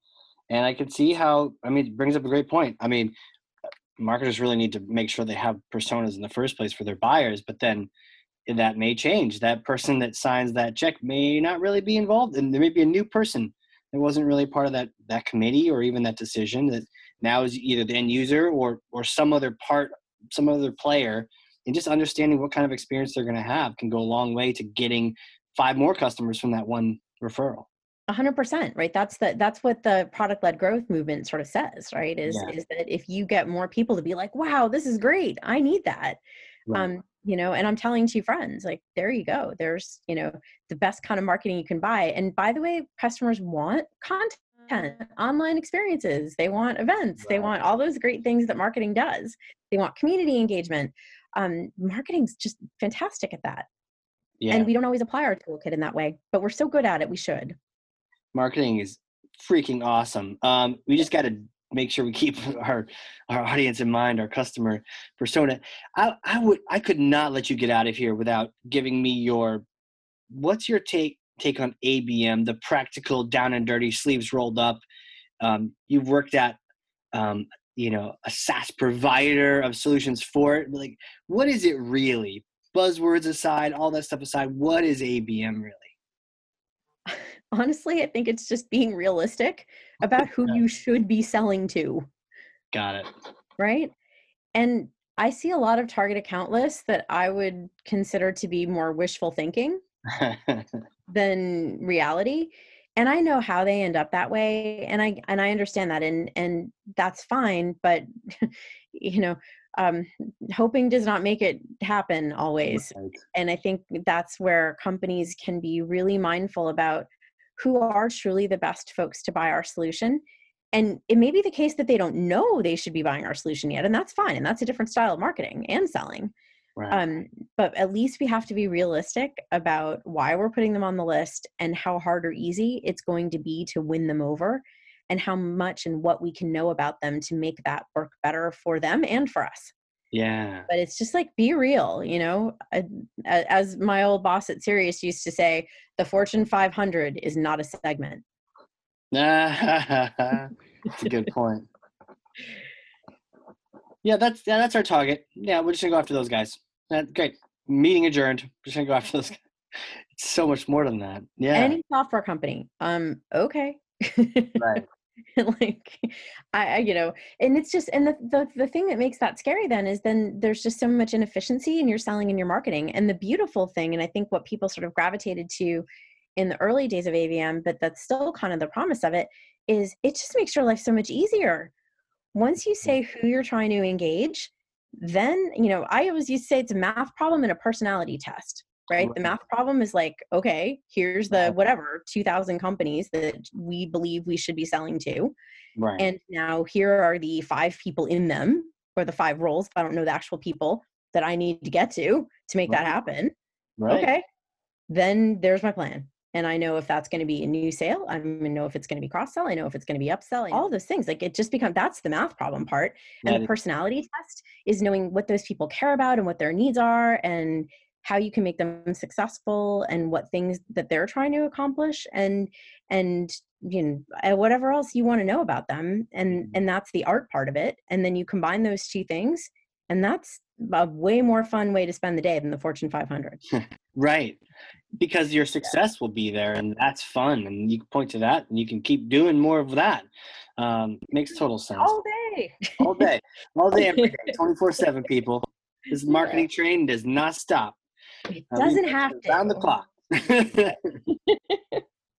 And I can see how, I mean, it brings up a great point. I mean, marketers really need to make sure they have personas in the first place for their buyers, but then that may change. That person that signs that check may not really be involved, and there may be a new person that wasn't really part of that that committee or even that decision that now is either the end user or or some other part, some other player. And just understanding what kind of experience they're going to have can go a long way to getting five more customers from that one referral. 100% right that's the that's what the product led growth movement sort of says right is yeah. is that if you get more people to be like wow this is great i need that right. um you know and i'm telling two friends like there you go there's you know the best kind of marketing you can buy and by the way customers want content online experiences they want events right. they want all those great things that marketing does they want community engagement um marketing's just fantastic at that yeah. and we don't always apply our toolkit in that way but we're so good at it we should marketing is freaking awesome. Um, we just got to make sure we keep our our audience in mind, our customer persona. I, I would I could not let you get out of here without giving me your what's your take take on ABM, the practical down and dirty sleeves rolled up. Um, you've worked at um, you know a SaaS provider of solutions for it. Like, what is it really? Buzzwords aside, all that stuff aside, what is ABM really? Honestly, I think it's just being realistic about who you should be selling to. Got it. Right. And I see a lot of target account lists that I would consider to be more wishful thinking than reality. And I know how they end up that way. And I and I understand that and and that's fine. But you know, um, hoping does not make it happen always. Right. And I think that's where companies can be really mindful about who are truly the best folks to buy our solution. And it may be the case that they don't know they should be buying our solution yet, and that's fine. And that's a different style of marketing and selling. Right. Um, but at least we have to be realistic about why we're putting them on the list and how hard or easy it's going to be to win them over and how much and what we can know about them to make that work better for them and for us. Yeah. But it's just like be real, you know. As my old boss at Sirius used to say, the Fortune 500 is not a segment. that's a good point. Yeah, that's yeah, that's our target. Yeah, we're just gonna go after those guys. That, great. Meeting adjourned. We're Just gonna go after those guys. It's so much more than that. Yeah. Any software company. Um, okay. right. like I, I, you know and it's just and the, the the thing that makes that scary then is then there's just so much inefficiency in your selling and your marketing. And the beautiful thing and i think what people sort of gravitated to in the early days of ABM but that's still kind of the promise of it is it just makes your life so much easier. Once you mm. say who you're trying to engage then you know i always used to say it's a math problem and a personality test right? The math problem is like, okay, here's the whatever 2000 companies that we believe we should be selling to. Right. And now here are the five people in them or the five roles. I don't know the actual people that I need to get to to make right. that happen. Right. Okay. Then there's my plan. And I know if that's going to be a new sale. I know if it's going to be cross sell. I know if it's going to be upsell. All those things. Like it just becomes that's the math problem part. And the personality test is knowing what those people care about and what their needs are and how you can make them successful and what things that they're trying to accomplish and and you know whatever else you want to know about them and mm-hmm. and that's the art part of it and then you combine those two things and that's a way more fun way to spend the day than the fortune 500 right because your success will be there and that's fun and you can point to that and you can keep doing more of that um, makes total sense. all day. All day all day every day 24 7 people. This marketing train does not stop it doesn't have to. Down the clock.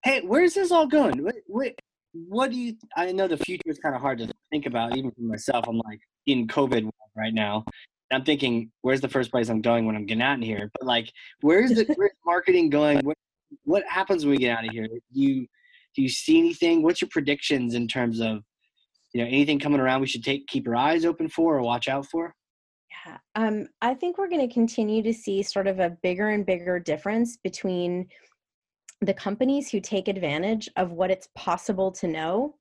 hey, where's this all going? What, what, what do you? I know the future is kind of hard to think about, even for myself. I'm like in COVID right now. I'm thinking, where's the first place I'm going when I'm getting out of here? But like, where's the where's marketing going? What what happens when we get out of here? Do you do you see anything? What's your predictions in terms of you know anything coming around we should take keep our eyes open for or watch out for? Yeah, um, I think we're going to continue to see sort of a bigger and bigger difference between the companies who take advantage of what it's possible to know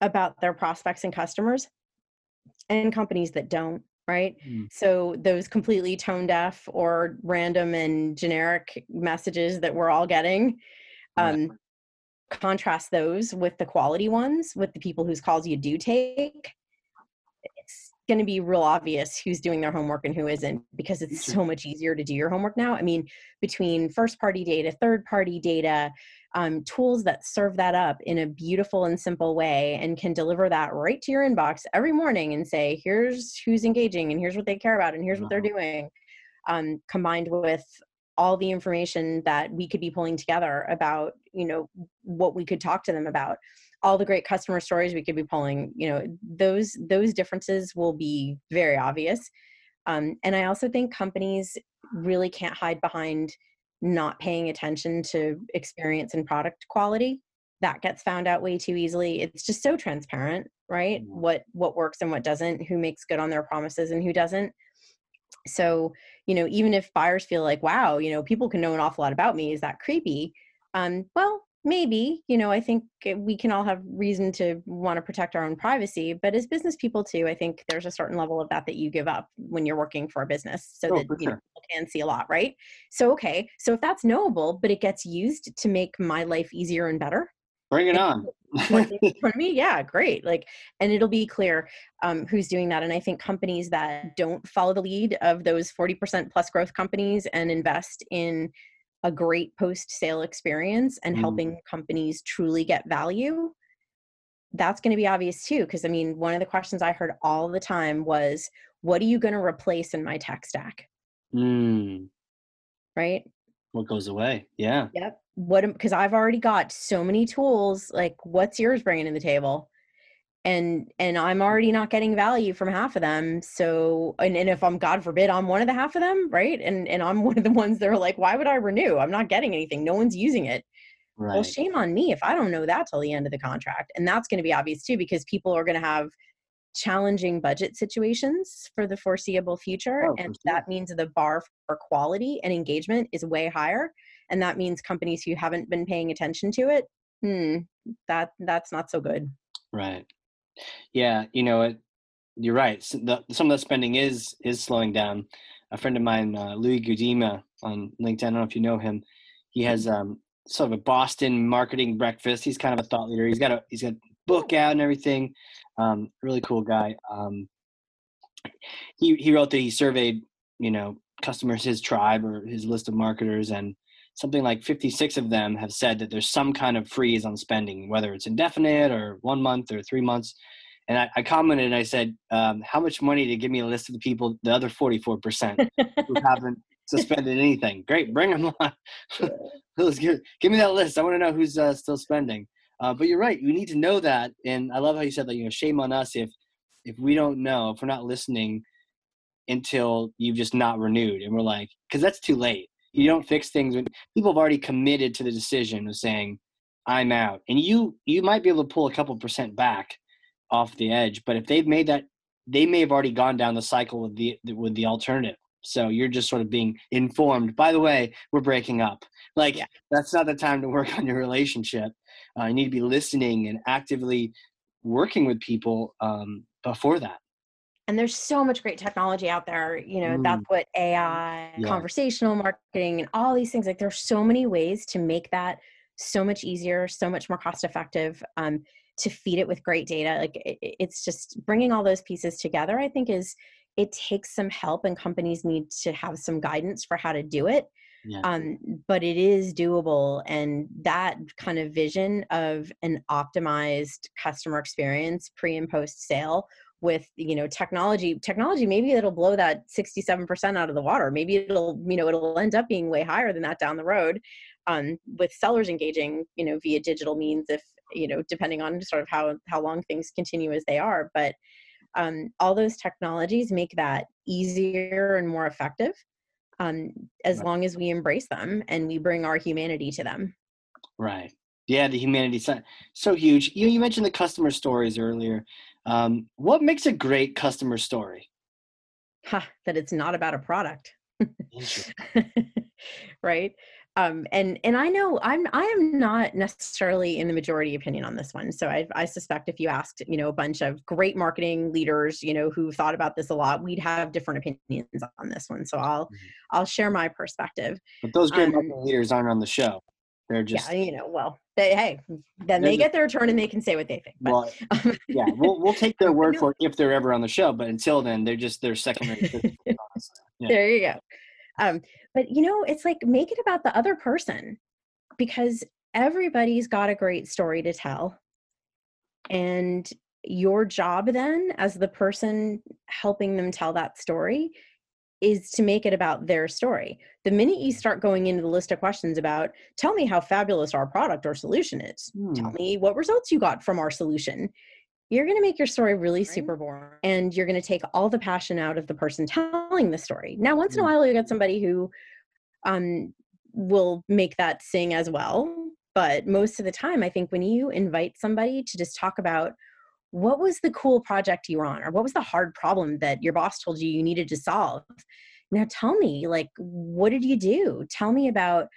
about their prospects and customers and companies that don't. right? Mm. So those completely tone deaf or random and generic messages that we're all getting, um, contrast those with the quality ones, with the people whose calls you do take. Going to be real obvious who's doing their homework and who isn't because it's so much easier to do your homework now. I mean, between first party data, third party data, um, tools that serve that up in a beautiful and simple way and can deliver that right to your inbox every morning and say, here's who's engaging and here's what they care about and here's what they're doing, um, combined with all the information that we could be pulling together about, you know, what we could talk to them about all the great customer stories we could be pulling you know those those differences will be very obvious. Um, and i also think companies really can't hide behind not paying attention to experience and product quality. That gets found out way too easily. It's just so transparent right? Mhm. what what works and what doesn't who makes good on their promises and who doesn't. So you know even if buyers feel like wow you know people can know an awful lot about me. Is that creepy? Um, well maybe you know i think uh, we can all have reason to want to protect our own privacy but as business people too i think there's a certain level of that that you give up when you're working for a business so Oh, that for you know people can see a lot right so okay so if that's knowable but it gets used to make my life easier and better Bring it on. point things in front of me yeah great like and it'll be clear um, who's doing that and i think companies that don't follow the lead of those 40% plus growth companies and invest in a great post sale experience and Mm. helping companies truly get value that's going to be obvious too because i mean one of the questions i heard all the time was what are you going to replace in my tech stack Mm, right what goes away? Yeah. Yep. What because I've already got so many tools. Like, what's yours bringing to the table? And and I'm already not getting value from half of them. So and, and if I'm God forbid I'm one of the half of them, right? And and I'm one of the ones that are like, why would I renew? I'm not getting anything. No one's using it. Right. Well, shame on me if I don't know that till the end of the contract. And that's going to be obvious too, because people are going to have challenging budget situations for the foreseeable future. Oh, and sure. that means the bar for quality and engagement is way higher. And that means companies who haven't been paying attention to it, hmm, that that's not so good. Right. Yeah, you know, it, you're right. Some of the spending is is slowing down. A friend of mine, uh, Louis Gudema on LinkedIn. I don't know if you know him. He has um, sort of a Boston marketing breakfast. He's kind of a thought leader. He's got a he's got a book out and everything. Um, really cool guy. Um, he he wrote that he surveyed you know customers his tribe or his list of marketers and something like 56 of them have said that there's some kind of freeze on spending whether it's indefinite or one month or three months. And i, I commented and i said um, how much money to give me a list of the people the other 44% who haven't suspended anything? Great bring them on. Give, give me that list. I want to know who's uh, still spending. Uh, but you're right we need to know that. And i love how you said that you know shame on us if if we don't know if we're not listening until you've just not renewed. And we're like because that's too late you don't fix things when people have already committed to the decision of saying i'm out. And you you might be able to pull a couple percent back off the edge but if they've made that they may have already gone down the cycle with the with the alternative. So you're just sort of being informed. By the way we're breaking up. Like Yeah. that's not the time to work on your relationship. Uh, you need to be listening and actively working with people um, before that and there's so much great technology out there you know Mm. that's what ai Yeah. conversational marketing and all these things like there's so many ways to make that so much easier so much more cost effective um, to feed it with great data like it, it- it's just bringing all those pieces together i think is it takes some help and companies need to have some guidance for how to do it yeah um, but it is doable and that kind of vision of an optimized customer experience pre and post sale with you know technology technology maybe it'll blow that 67% out of the water maybe it'll you know it'll end up being way higher than that down the road um, with sellers engaging you know via digital means if you know depending on sort of how how long things continue as they are but um, all those technologies make that easier and more effective um, as Right. long as we embrace them and we bring our humanity to them. Right. Yeah, the humanity side so huge. You you mentioned the customer stories earlier. Um, what makes a great customer story? Ha, that it's not about a product. Right? um, and and I know I'm I am not necessarily in the majority opinion on this one. So I, I suspect if you asked you know a bunch of great marketing leaders you know who thought about this a lot, we'd have different opinions on this one. So I'll mm-hmm. I'll share my perspective. But those great um, marketing leaders aren't on the show. They're just yeah, you know, well, they hey, then they get their turn and they can say what they think. But, well, yeah, we'll we'll take their word for it if they're ever on the show. But until then, they're just they're secondary. yeah. There you go. Um, but you know, it's like make it about the other person because everybody's got a great story to tell. And your job then, as the person helping them tell that story, is to make it about their story. The minute you start going into the list of questions about, tell me how fabulous our product or solution is, hmm. tell me what results you got from our solution, you're going to make your story really super boring and you're going to take all the passion out of the person telling the story. Now, once in a while, you get somebody who um, will make that sing as well. But most of the time, I think when you invite somebody to just talk about what was the cool project you were on or what was the hard problem that your boss told you you needed to solve? Now tell me like what did you do? Tell me about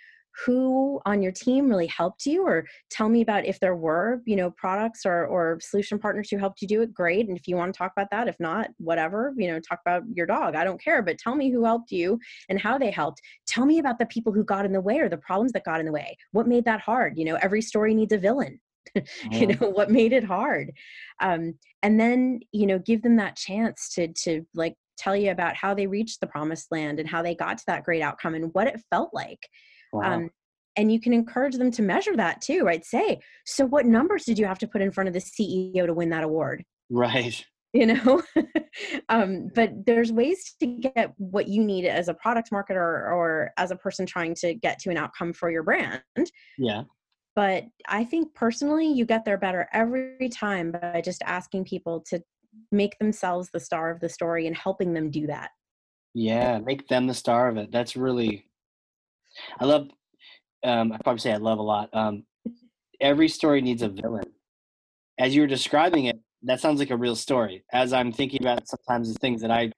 who on your team really helped you or tell me about if there were you know products or, or solution partners who helped you do it great and if you want to talk about that if not whatever you know talk about your dog i don't care but tell me who helped you and how they helped. Tell me about the people who got in the way or the problems that got in the way. What made that hard? You know every story needs a villain you know what made it hard. Um, and then you know give them that chance to to like tell you about how they reached the promised land and how they got to that great outcome and what it felt like. Wow. um, and you can encourage them to measure that too right say. So what numbers did you have to put in front of the ceo to win that award? Right. You know? Um, but there's ways to get what you need as a product marketer or as a person trying to get to an outcome for your brand. Yeah but i think personally you get there better every time by just asking people to make themselves the star of the story and helping them do that. Yeah make them the star of it. That's really i love um i probably say i love a lot um every story needs a villain. As you were describing it that sounds like a real story. As i'm thinking about sometimes the things that i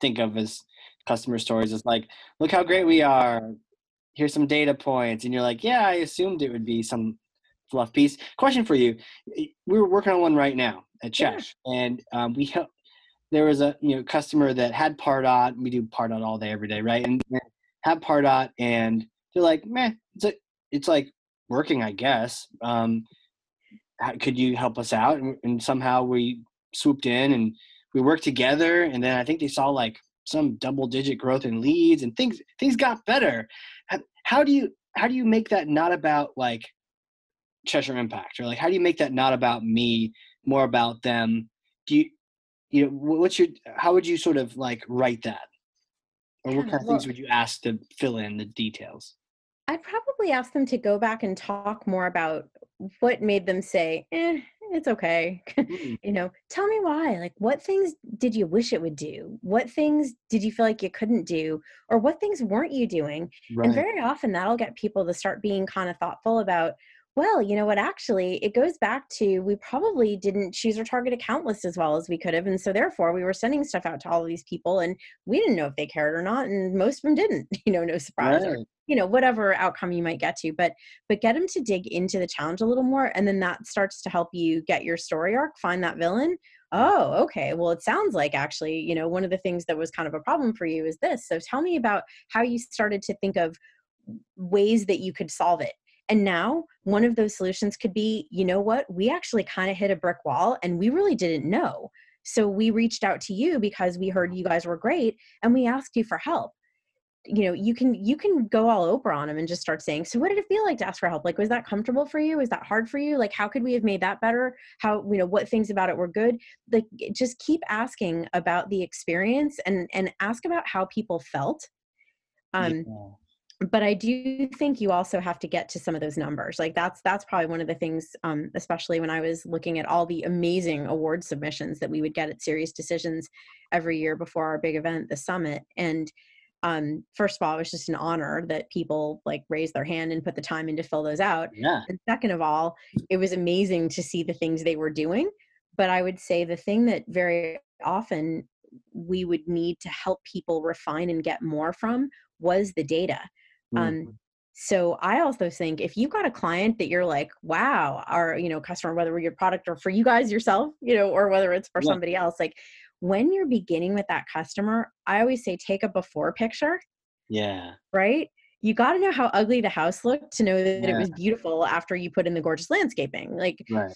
think of as customer stories is like look how great we are here's some data points and you're like yeah i assumed it would be some fluff piece. Question for you we're working on one right now at Chesh, yeah. and um, we there was a you know customer that had pardot we do pardot all day every day right? And, and had pardot and they're like man it's, a, it's like working i guess um, how, could you help us out? And, and somehow we swooped in and we worked together and then i think they saw like some double digit growth in leads and things things got better how do you how do you make that not about like cheshire impact or like how do you make that not about me more about them? Do you you know what's your how would you sort of like write that? Or what kind of things would you ask to fill in the details? I'd probably ask them to go back and talk more about what made them say eh, it's okay. Mm. you know, tell me why. Like, what things did you wish it would do? What things did you feel like you couldn't do? Or what things weren't you doing? Right. And very often that'll get people to start being kind of thoughtful about well, you know what? Actually, it goes back to we probably didn't choose our target account list as well as we could have. And so, therefore, we were sending stuff out to all of these people and we didn't know if they cared or not. And most of them didn't, you know, no surprise right. or, you know, whatever outcome you might get to. But, but get them to dig into the challenge a little more. And then that starts to help you get your story arc, find that villain. Oh, okay. Well, it sounds like actually, you know, one of the things that was kind of a problem for you is this. So, tell me about how you started to think of ways that you could solve it and now one of those solutions could be, you know what, we actually kind of hit a brick wall and we really didn't know. So we reached out to you because we heard you guys were great and we asked you for help. You know, you can you can go all Oprah on them and just start saying, "So what did it feel like to ask for help? Like was that comfortable for you? Was that hard for you? Like how could we have made that better? How, you know, what things about it were good?" Like just keep asking about the experience and and ask about how people felt. Um yeah but i do think you also have to get to some of those numbers. Like that's that's probably one of the things um, especially when i was looking at all the amazing award submissions that we would get at SiriusDecisions every year before our big event the summit. And um, first of all it was just an honor that people like raised their hand and put the time in to fill those out. Yeah. and second of all it was amazing to see the things they were doing. But i would say the thing that very often we would need to help people refine and get more from was the data um, mm-hmm. so i also think if you've got a client that you're like wow our you know customer whether your product or for you guys yourself you know or whether it's for yeah. somebody else like when you're beginning with that customer i always say take a before picture yeah right you got to know how ugly the house looked to know that yeah. it was beautiful after you put in the gorgeous landscaping like right.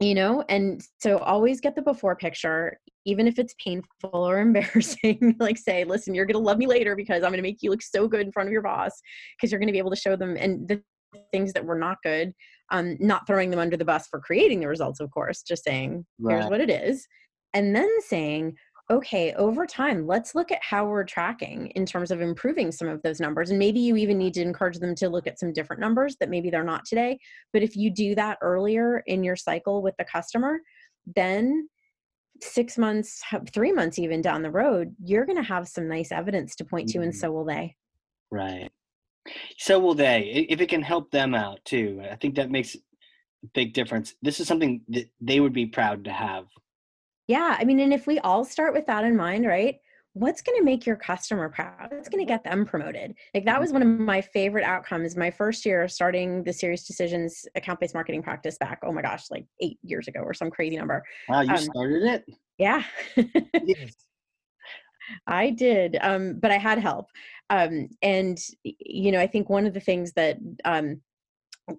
You know and so always get the before picture even if it's painful or embarrassing like say listen you're going to love me later because i'm going to make you look so good in front of your boss because you're going to be able to show them and the things that were not good um not throwing them under the bus for creating the results of course just saying right. here's what it is and then saying okay, over time, let's look at how we're tracking in terms of improving some of those numbers. And maybe you even need to encourage them to look at some different numbers that maybe they're not today. But if you do that earlier in your cycle with the customer, then six months, three months even down the road, you're going to have some nice evidence to point to, and mm-hmm. so will they. Right. So will they. If it can help them out too, I think that makes a big difference. This is something that they would be proud to have yeah, I mean, and if we all start with that in mind, right? What's going to make your customer proud? What's going to get them promoted? Like that was one of my favorite outcomes. My first year starting the SiriusDecisions account-based marketing practice back. Oh my gosh, like eight years ago or some crazy number. Wow, you um, started it? Yeah. yes. I did, um, but I had help. Um, and you know, I think one of the things that um,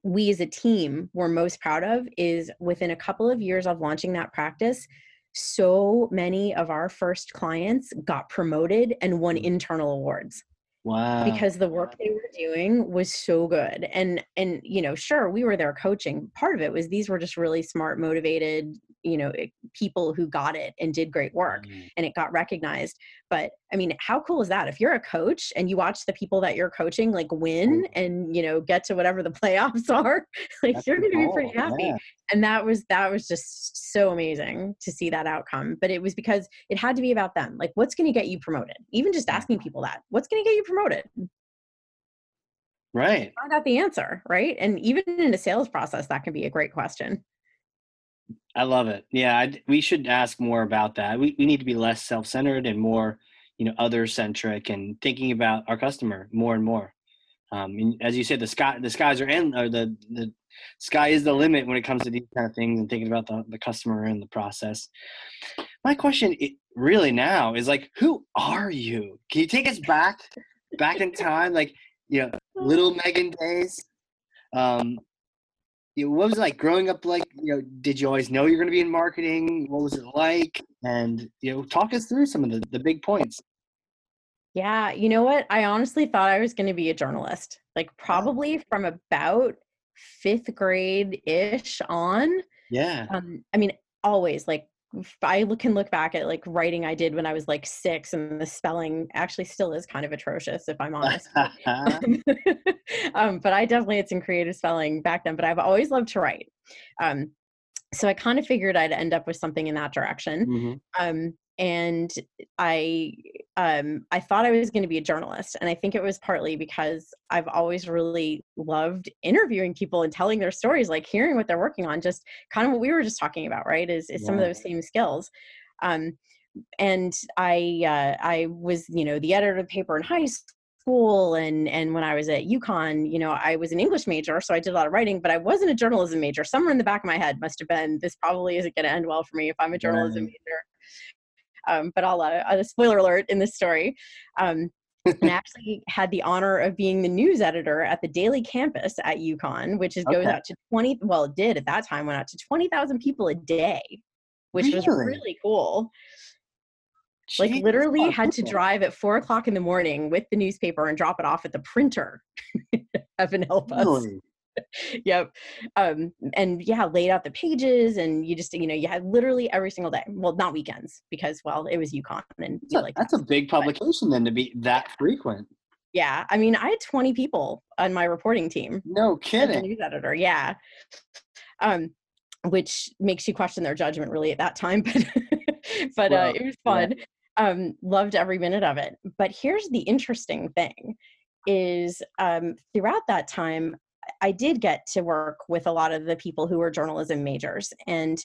we as a team were most proud of is within a couple of years of launching that practice, so many of our first clients got promoted and won mm. internal awards wow. because the work they were doing was so good. And and you know sure we were there coaching. Part of it was these were just really smart motivated you know people who got it and did great work mm-hmm. and it got recognized but i mean how cool is that? If you're a coach and you watch the people that you're coaching like win and you know get to whatever the playoffs are like That's you're going to be pretty happy. yeah. and that was that was just so amazing to see that outcome but it was because it had to be about them. Like what's going to get you promoted? Even just asking people that what's going to get you promoted? Right. Find out the answer right? And even in a sales process that can be a great question I love it. Yeah, I, we should ask more about that. We we need to be less self-centered and more, you know, other-centric and thinking about our customer more and more. Um, and as you said, the sky the skies are in or the the sky is the limit when it comes to these kind of things and thinking about the, the customer and the process. My question really now is like, who are you? Can you take us back back in time, like you know, little Megan days? Um, what was it like growing up like you know did you always know you're going to be in marketing? What was it like? And you know talk us through some of the, the big points. Yeah you know what? I honestly thought i was going to be a journalist like probably from about fifth grade ish on. Yeah. Um, i mean always like I can look back at like writing I did when I was like six, and the spelling actually still is kind of atrocious, if I'm honest. um, but I definitely had some creative spelling back then. But I've always loved to write, um, so I kind of figured I'd end up with something in that direction. Mm-hmm. Um, and I um, I thought I was going to be a journalist, and I think it was partly because I've always really loved interviewing people and telling their stories, like hearing what they're working on. Just kind of what we were just talking about, right? Is is yeah. some of those same skills. Um, and I uh, I was you know the editor of the paper in high school and and when I was at UConn, you know, I was an English major, so I did a lot of writing, but I wasn't a journalism major. Somewhere in the back of my head must have been this probably isn't going to end well for me if I'm a journalism right. major um, but I'll uh, a spoiler alert in this story. Um, and actually had the honor of being the news editor at the daily campus at UConn, which is goes out to 20, well, it did at that time, went out to 20,000 people a day, which really? was really cool. Jeez, like literally had to drive at four o'clock in the morning with the newspaper and drop it off at the printer. Heaven help us. Really? yep. Um, and yeah, laid out the pages and you just, you know, you had literally every single day. Well, not weekends because, well, it was UConn and that's, a, like that's a big publication but, then to be that frequent. Yeah. I mean, I had 20 people on my reporting team. No kidding. news editor. Yeah. Um, which makes you question their judgment really at that time, but, but well, uh, it was fun. Yeah. Um, loved every minute of it. But here's the interesting thing is um, throughout that time, I did get to work with a lot of the people who were journalism majors and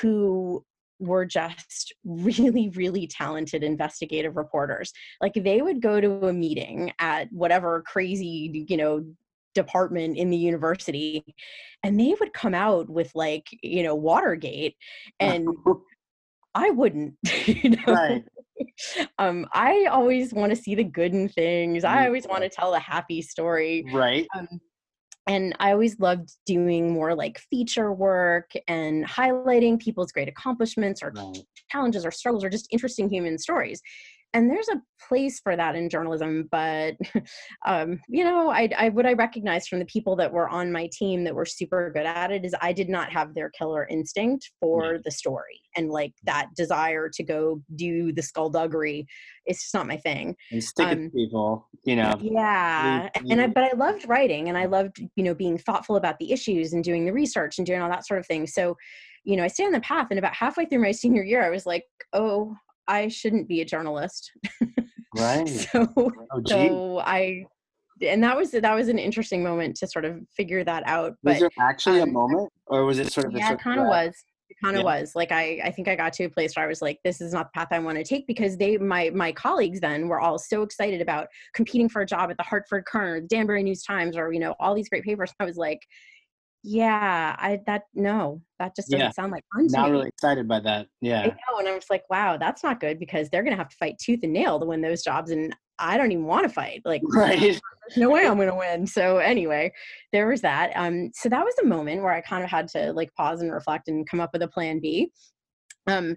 who were just really, really talented investigative reporters. Like they would go to a meeting at whatever crazy, you know, department in the university and they would come out with like you know watergate and i wouldn't you know Right. um i always want to see the good in things i always want to tell a happy story Right. um, and I always loved doing more like feature work and highlighting people's great accomplishments or Right. challenges or struggles or just interesting human stories. And there's a place for that in journalism, but um, you know, I, I what I recognized from the people that were on my team that were super good at it is I did not have their killer instinct for the story and like that desire to go do the skullduggery. It's just not my thing And stick Um, people, you know. yeah you- and I, but i loved writing and i loved you know being thoughtful about the issues and doing the research and doing all that sort of thing so you know i stayed on the path and about halfway through my senior year i was like oh i shouldn't be a journalist Right. so Oh, so i and that was that was an interesting moment to sort of figure that out was but there actually um, a moment, or was it sort of? yeah it kind of was it kind of Yeah. was like i i think i got to a place where i was like this is not the path i want to take because they my my colleagues then were all so excited about competing for a job at the hartford the danbury news times or you know all these great papers i was like yeah i that no that just doesn't Yeah. sound like fun to Not me really excited by that. I Yeah. know, and I was like, wow, that's not good because they're gonna have to fight tooth and nail to win those jobs, and I don't even want to fight. Like, Right. no way I'm gonna win. So anyway, there was that. Um, so that was a moment where I kind of had to like pause and reflect and come up with a plan B. Um,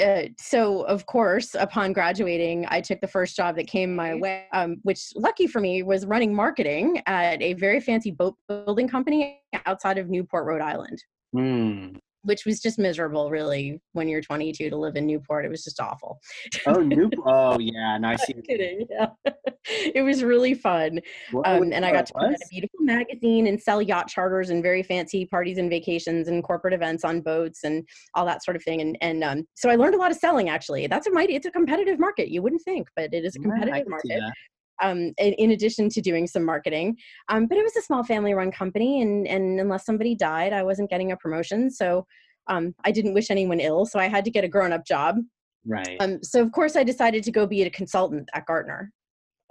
uh, so of course, upon graduating, I took the first job that came my way, um, which lucky for me was running marketing at a very fancy boat building company outside of Newport, Rhode Island Hmm. Which was just miserable really when you're 22 to live in newport it was just awful Oh, Newport. Oh, yeah. Now I see. I'm kidding yeah. it was really fun What- um, what- and i got to out a beautiful magazine and sell yacht charters and very fancy parties and vacations and corporate events on boats and all that sort of thing and and um, so i learned a lot of selling actually that's a mighty it's a competitive market you wouldn't think but it is a competitive see market. Um, in, addition to doing some marketing. Um, but it was a small family run company, and, and unless somebody died, I wasn't getting a promotion. So um, I didn't wish anyone ill. So I had to get a grown up job. Right. Um, so, of course, I decided to go be a consultant at Gartner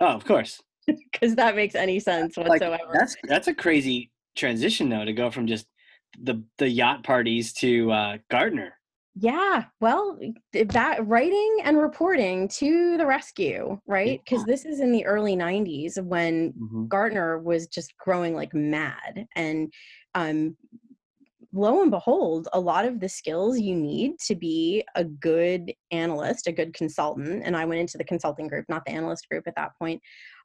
oh, of course. because that makes any sense Like whatsoever. that's that's a crazy transition though to go from just the the yacht parties to uh, Gartner. Yeah, well, that writing and reporting to the rescue, right? Because Yeah. this is in the early 90s when Mhm. Gartner was just growing like mad. And um, lo and behold, a lot of the skills you need to be a good analyst, a good consultant, and I went into the consulting group, not the analyst group at that point,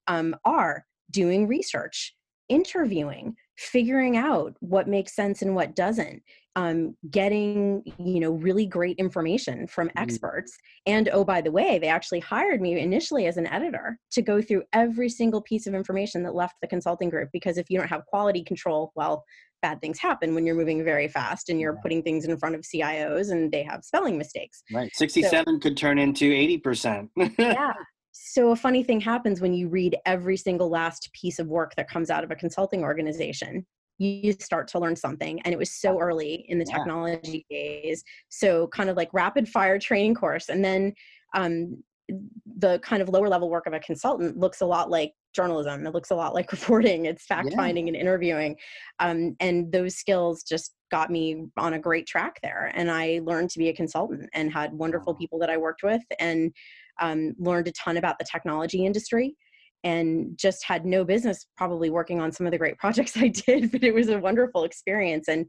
um, are doing research, interviewing, figuring out what makes sense and what doesn't. Um, getting you know really great information from Mhm. experts and oh by the way they actually hired me initially as an editor to go through every single piece of information that left the consulting group because if you don't have quality control well bad things happen when you're moving very fast and you're putting things in front of cios and they have spelling mistakes Right. Sixty-seven could turn into eighty percent. yeah so a funny thing happens when you read every single last piece of work that comes out of a consulting organization. You start to learn something and it was so early in the Yeah. technology days. So kind of like rapid fire training course and then um, the kind of lower level work of a consultant looks a lot like journalism. It looks a lot like reporting. It's fact Yeah. finding and interviewing. Um, and those skills just got me on a great track there and i learned to be a consultant and had wonderful people that i worked with and um, learned a ton about the technology industry and just had no business probably working on some of the great projects I did, but it was a wonderful experience. And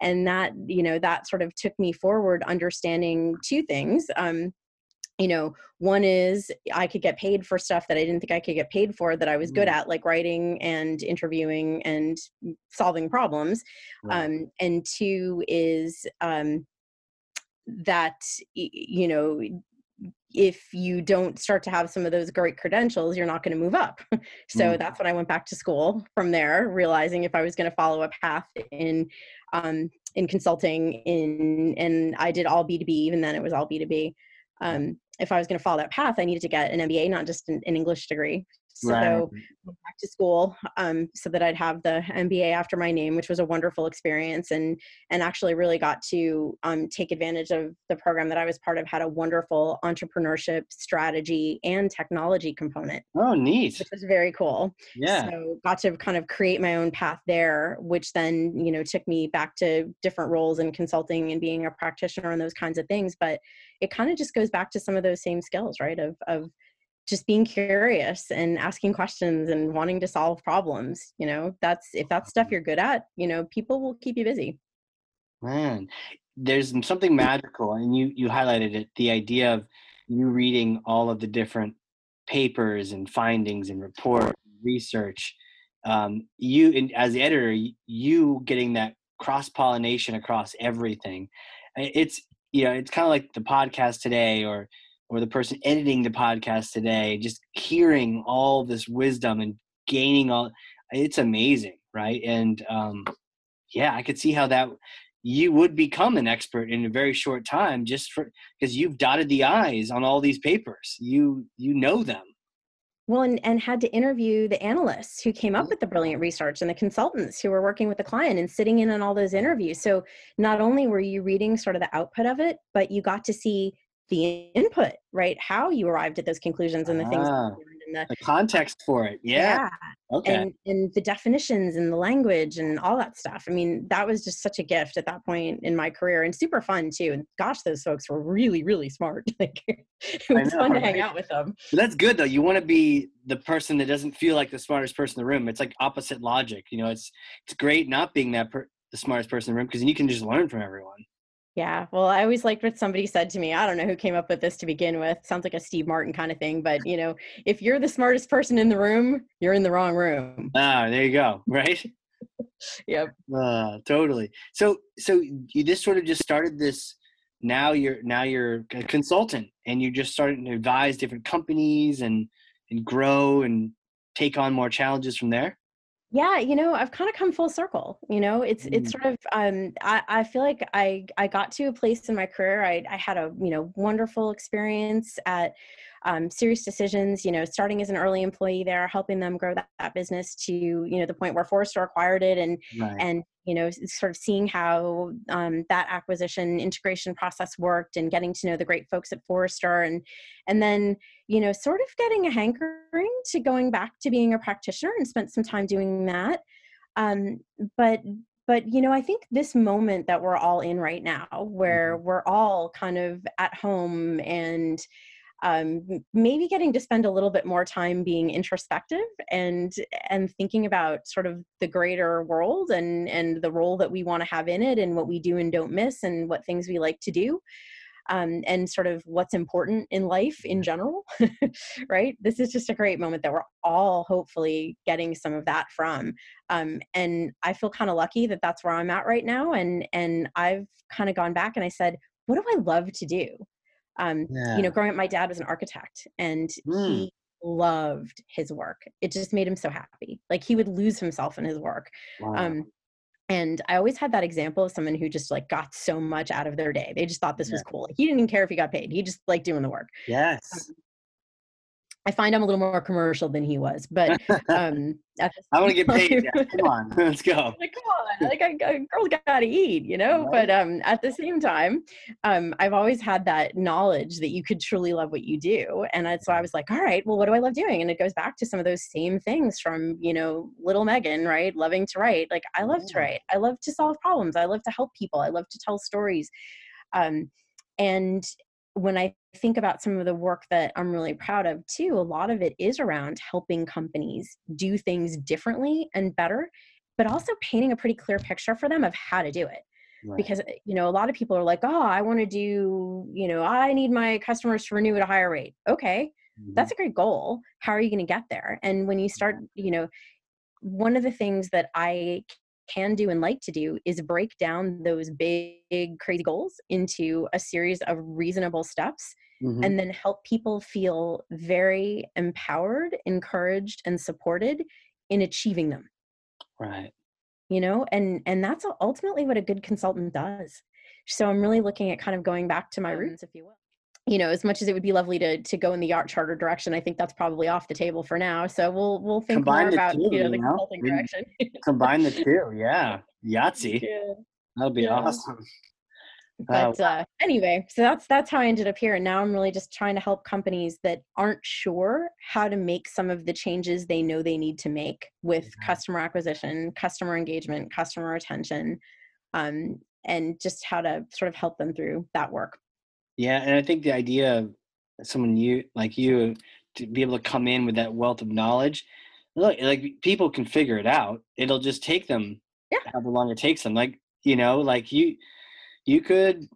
and that, you know, that sort of took me forward understanding two things. Um, you know, one is I could get paid for stuff that I didn't think I could get paid for that I was good Mm. at, like writing and interviewing and solving problems. Right. Um, and two is um, that, you know, if you don't start to have some of those great credentials, you're not going to move up. so Mm. that's when I went back to school from there, realizing if I was going to follow a path in um, in consulting, in and I did all B2B, even then it was all B2B. Um, if I was going to follow that path, I needed to get an MBA, not just an, an English degree. So Right. went back to school um, so that I'd have the MBA after my name, which was a wonderful experience, and and actually really got to um, take advantage of the program that I was part of. Had a wonderful entrepreneurship strategy and technology component, Oh, neat. which was very cool. Yeah. So got to kind of create my own path there, which then you know took me back to different roles in consulting and being a practitioner and those kinds of things. But it kind of just goes back to some of those same skills, right? Of of just being curious and asking questions and wanting to solve problems. You know, that's if that's stuff you're good at, you know, people will keep you busy. Man, there's something magical, and you you highlighted it. The idea of you reading all of the different papers and findings and report research. Um, you, and as the editor, you getting that cross pollination across everything. It's you know, it's kind of like the podcast today, or or the person editing the podcast today, just hearing all this wisdom and gaining all. It's amazing, right? And um, yeah, I could see how that you would become an expert in a very short time just for because you've dotted the i's on all these papers you you know them Well, and, and had to interview the analysts who came up with the brilliant research and the consultants who were working with the client and sitting in on all those interviews. So not only were you reading sort of the output of it, but you got to see the input, right? How you arrived at those conclusions and the things that Ah. you learned and the the context for it yeah, okay and and the definitions and the language and all that stuff. I mean, that was just such a gift at that point in my career and super fun too. And gosh, those folks were really, really smart. like it was know, fun to hang out with them. but that's good though you want to be the person that doesn't feel like the smartest person in the room it's like opposite logic you know it's it's great not being that per- the smartest person in the room because you can just learn from everyone Yeah. Well, I always liked what somebody said to me. I don't know who came up with this to begin with. Sounds like a Steve Martin kind of thing. But, you know, if you're the smartest person in the room, you're in the wrong room. ah there you go right Yep. Uh, totally. So, so you just sort of just started this. Now you're now you're a consultant, and you're just starting to advise different companies and and grow and take on more challenges from there. Yeah, you know, I've kind of come full circle. You know, it's it's Mm. sort of um I, I feel like I I got to a place in my career. I I had a, you know, wonderful experience at um, SiriusDecisions, you know, starting as an early employee there, helping them grow that, that business to, you know, the point where Forrester acquired it and Right. and you know sort of seeing how um, that acquisition integration process worked and getting to know the great folks at Forrester and and then you know sort of getting a hankering to going back to being a practitioner and spent some time doing that um, but but you know i think this moment that we're all in right now where we're all kind of at home and um, maybe getting to spend a little bit more time being introspective and and thinking about sort of the greater world and and the role that we want to have in it and what we do and don't miss and what things we like to do um, and sort of what's important in life in general right? This is just a great moment that we're all hopefully getting some of that from um, and i feel kind of lucky that that's where i'm at right now and and i've kind of gone back and i said what do i love to do um, you know growing up my dad was an architect and Mm. he loved his work it just made him so happy like he would lose himself in his work Wow. um, and I always had that example of someone who just like got so much out of their day. They just thought this was cool. Like, he didn't even care if he got paid. He just liked doing the work. yes. I find I'm a little more commercial than he was, but um, I want to get paid. Come on, let's go. like come on like a, a girl's gotta eat you know? But um at the same time um i've always had that knowledge that you could truly love what you do and I, so i was like all right well what do i love doing? And it goes back to some of those same things from you know little megan right? Loving to write like i love to write. I love to solve problems. I love to help people. I love to tell stories. Um and when I think about some of the work that I'm really proud of too, a lot of it is around helping companies do things differently and better, but also painting a pretty clear picture for them of how to do it. Right. Because, you know, a lot of people are like, oh, I want to do, you know, I need my customers to renew at a higher rate. Okay, Mhm. that's a great goal. How are you going to get there? And when you start, you know, one of the things that I can do and like to do is break down those big, crazy goals into a series of reasonable steps Mhm. and then help people feel very empowered, encouraged, and supported in achieving them. right. You know, and and that's ultimately what a good consultant does. So I'm really looking at kind of going back to my roots, if you will. You know, as much as it would be lovely to to go in the art charter direction, I think that's probably off the table for now. So we'll we'll think combine more about two, you know the consulting direction. combine the two, yeah. Yahtzee. Yeah. That'll be yeah. awesome. But uh, anyway, so that's that's how I ended up here, and now I'm really just trying to help companies that aren't sure how to make some of the changes they know they need to make with mm-hmm. customer acquisition, customer engagement, customer retention, um, and just how to sort of help them through that work. Yeah, and I think the idea of someone you like you to be able to come in with that wealth of knowledge, look, like people can figure it out. It'll just take them yeah. however long it takes them. Like you know, like you you could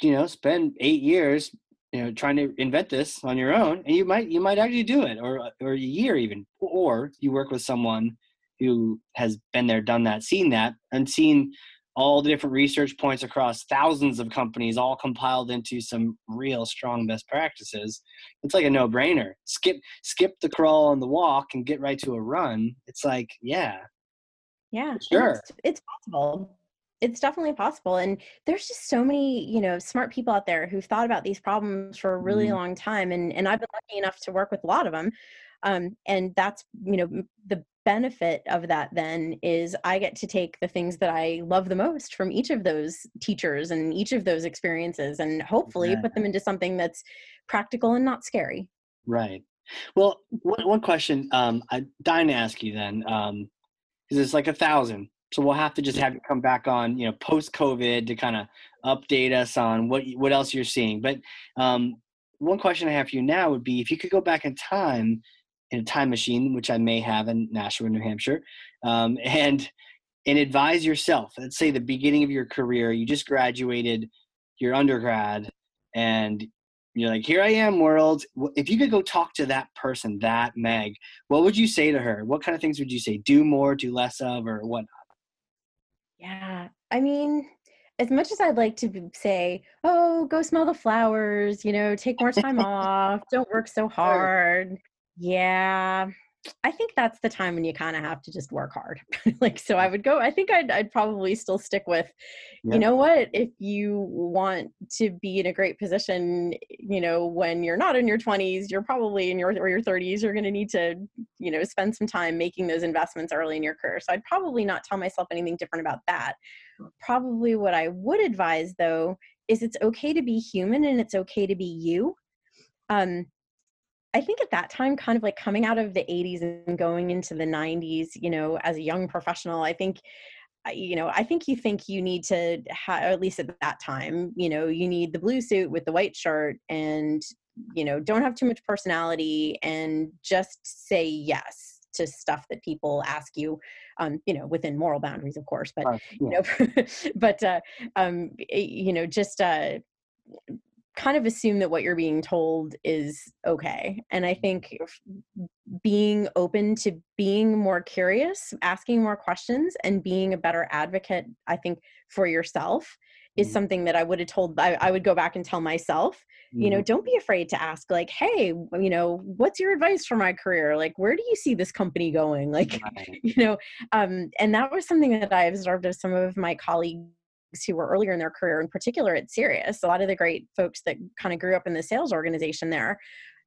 you know spend eight years you know trying to invent this on your own and you might you might actually do it or or a year even or you work with someone who has been there done that seen that and seen all the different research points across thousands of companies all compiled into some real strong best practices. It's like a no-brainer. Skip skip the crawl and the walk and get right to a run. It's like yeah. Yeah sure. it's, it's possible. It's definitely possible and there's just so many you know smart people out there who've thought about these problems for a really mm. long time and and i've been lucky enough to work with a lot of them um, and that's you know the benefit of that then is I get to take the things that I love the most from each of those teachers and each of those experiences and hopefully yeah. put them into something that's practical and not scary. Right. Well, one, one question um, I'm dying to ask you then, um, is it's like a thousand. So we'll have to just have you come back on, you know, post COVID to kind of update us on what what else you're seeing. But um, one question I have for you now would be if you could go back in time in a time machine, which I may have in Nashua, New Hampshire, um, and and advise yourself. Let's say the beginning of your career, you just graduated your undergrad, and you're like, "Here I am, world." If you could go talk to that person, that Meg, what would you say to her? What kind of things would you say? Do more, do less of, or whatnot? Yeah, I mean, as much as I'd like to say, "Oh, go smell the flowers," you know, take more time off, don't work so hard. Yeah. I think that's the time when you kind of have to just work hard. like so I would go I think I'd I'd probably still stick with yeah. you know what if you want to be in a great position, you know, when you're not in your 20s, you're probably in your or your 30s, you're going to need to, you know, spend some time making those investments early in your career. So I'd probably not tell myself anything different about that. Probably what I would advise though is it's okay to be human and it's okay to be you. Um I think at that time, kind of like coming out of the 80s and going into the 90s, you know, as a young professional, I think you know i think you think you need to have at least at that time you know you need the blue suit with the white shirt and you know don't have too much personality and just say yes to stuff that people ask you um you know within moral boundaries of course but uh, yeah. you know but uh um you know just uh kind of assume that what you're being told is okay. And I think being open to being more curious, asking more questions, and being a better advocate, I think, for yourself is mm-hmm. something that I would have told, I, I, would go back and tell myself, mm-hmm. you know, mm-hmm. don't be afraid to ask, like, hey, you know, what's your advice for my career? Like, where do you see this company going? Like, right. you know, um, and that was something that I observed of some of my colleagues who were earlier in their career, in particular at Sirius, a lot of the great folks that kind of grew up in the sales organization there,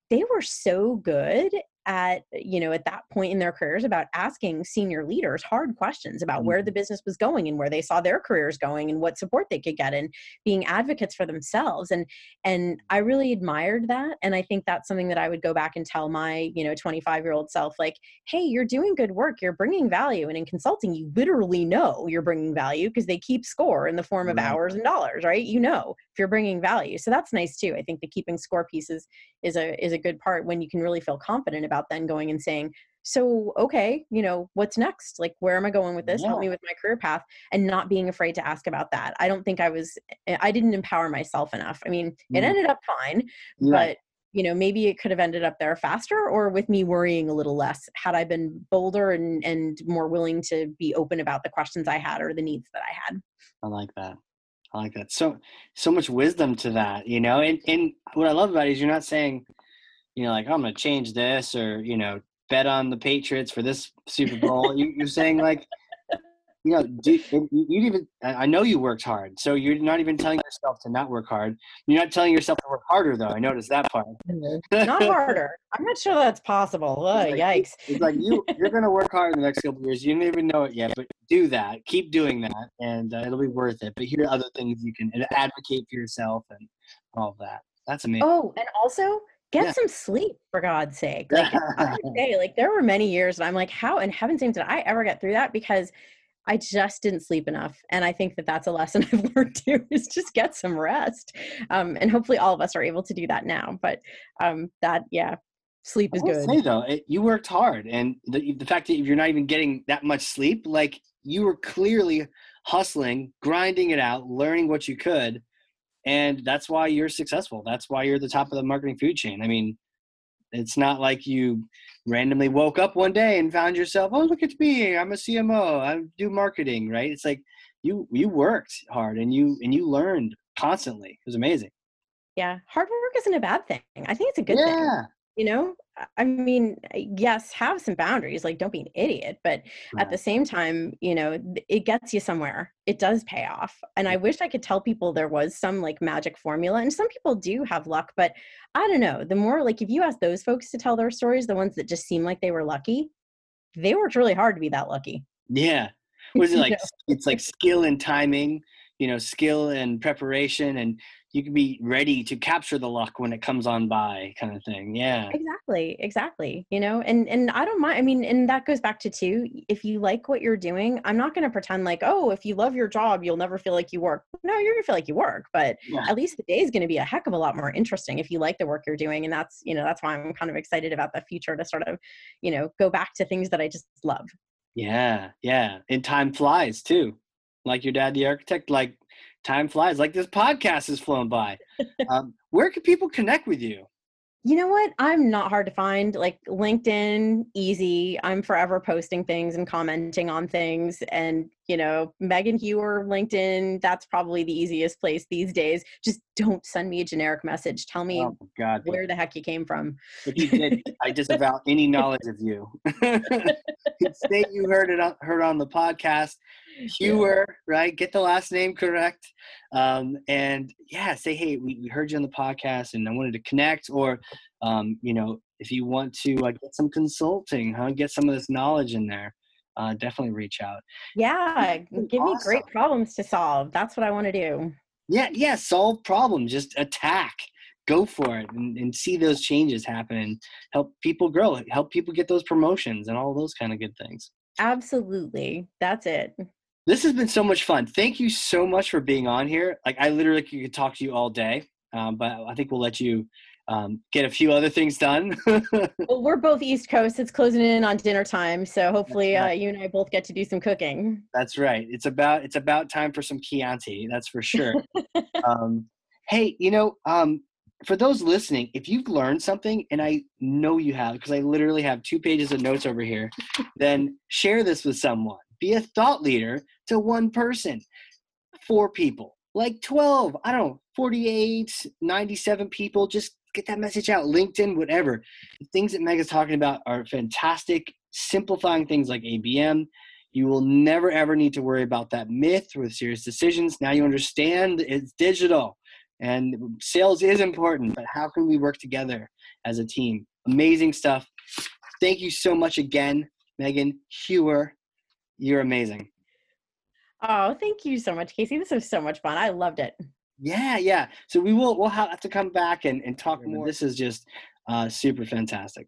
they were so good at you know at that point in their careers about asking senior leaders hard questions about where the mm-hmm. business was going and where they saw their careers going and what support they could get and being advocates for themselves and and i really admired that and i think that's something that i would go back and tell my you know 25 year old self like hey you're doing good work you're bringing value and in consulting you literally know you're bringing value because they keep score in the form of right. hours and dollars right you know if you're bringing value so that's nice too i think the keeping score piece is is a is a good part when you can really feel confident about then going and saying so okay you know what's next like where am i going with this yeah. help me with my career path and not being afraid to ask about that i don't think i was eh, i didn't empower myself enough i mean mm. it ended up fine yeah. but you know maybe it could have ended up there faster or with me worrying a little less had i been bolder and and more willing to be open about the questions i had or the needs that i had i like that I like that. So so much wisdom to that, you know. And and what I love about it is you're not saying, you know, like oh, I'm gonna change this or you know bet on the Patriots for this Super Bowl. you, are saying like, you know, do, you you even, I know you worked hard. So you're not even telling yourself to not work hard. You're not telling yourself to work harder, though. I noticed that part. not harder. I'm not sure that's possible. Oh, like, yikes. It's like you, you're going to work hard in the next couple years. You don't even know it yet, but do that. Keep doing that, and uh, it'll be worth it. But here are other things you can advocate for yourself and all of that. That's amazing. Oh, and also get yeah. some sleep for God's sake. Like I say, like there were many years and I'm like, how in heaven's name did I ever get through that? Because I just didn't sleep enough. And I think that that's a lesson I've learned too is just get some rest. Um, and hopefully all of us are able to do that now. But um, that, yeah, sleep is good. Say though, it, you worked hard, and the the fact that you're not even getting that much sleep, like you were clearly hustling, grinding it out, learning what you could, and that's why you're successful. That's why you're the top of the marketing food chain. I mean, it's not like you randomly woke up one day and found yourself, oh look at me, I'm a CMO, I do marketing, right? It's like you you worked hard and you and you learned constantly. It was amazing. Yeah, hard work isn't a bad thing. I think it's a good yeah. thing. You know, I mean, yes, have some boundaries. Like, don't be an idiot. But right. at the same time, you know, it gets you somewhere. It does pay off. And I wish I could tell people there was some like magic formula. And some people do have luck, but I don't know. The more like if you ask those folks to tell their stories, the ones that just seem like they were lucky, they worked really hard to be that lucky. Yeah. Was it like it's like skill and timing, you know, skill and preparation and you can be ready to capture the luck when it comes on by kind of thing yeah. Exactly exactly you know and and i don't mind i mean and that goes back to too if you like what you're doing i'm not going to pretend like oh if you love your job you'll never feel like you work. No you're going to feel like you work but yeah. at least the day is going to be a heck of a lot more interesting if you like the work you're doing and that's you know that's why i'm kind of excited about the future to sort of you know go back to things that i just love. Yeah yeah and time flies too like your dad the architect like time flies. Like this podcast has flown by. um, where can people connect with you? You know what? I'm not hard to find. Like LinkedIn, easy. I'm forever posting things and commenting on things. And, you know, Megan Heuer, LinkedIn, that's probably the easiest place these days. Just don't send me a generic message. Tell me oh, God, where the heck you came from. If you did, I disavow any knowledge of you. Say you heard it on, heard on the podcast. Heuer, yeah. right? Get the last name correct. Um, and yeah, say, hey, we, we heard you on the podcast and I wanted to connect. Or, um, you know, if you want to uh, get some consulting, huh? Get some of this knowledge in there. Uh, definitely reach out. Yeah, give awesome. me great problems to solve. That's what I want to do. Yeah, yeah, solve problems. Just attack go for it and, and, see those changes happen and help people grow help people get those promotions and all those kind of good things absolutely that's it this has been so much fun. Thank you so much for being on here. Like I literally could talk to you all day, um, but I think we'll let you um, get a few other things done. well, we're both East Coast. It's closing in on dinner time, so hopefully uh, you and I both get to do some cooking. That's right. It's about it's about time for some Chianti. That's for sure. um, hey, you know, um, for those listening, if you've learned something, and I know you have, because I literally have two pages of notes over here, then share this with someone be a thought leader to one person, four people, like 12, I don't know, 48, 97 people. Just get that message out, LinkedIn, whatever. The things that Meg is talking about are fantastic, simplifying things like ABM. You will never ever need to worry about that myth with SiriusDecisions. Now you understand it's digital and sales is important, but how can we work together as a team? Amazing stuff. Thank you so much again, Megan Heuer. You're amazing. Oh, thank you so much, Casey. This was so much fun. I loved it. Yeah, yeah. So we will we'll have to come back and, and talk more. This is just uh, super fantastic.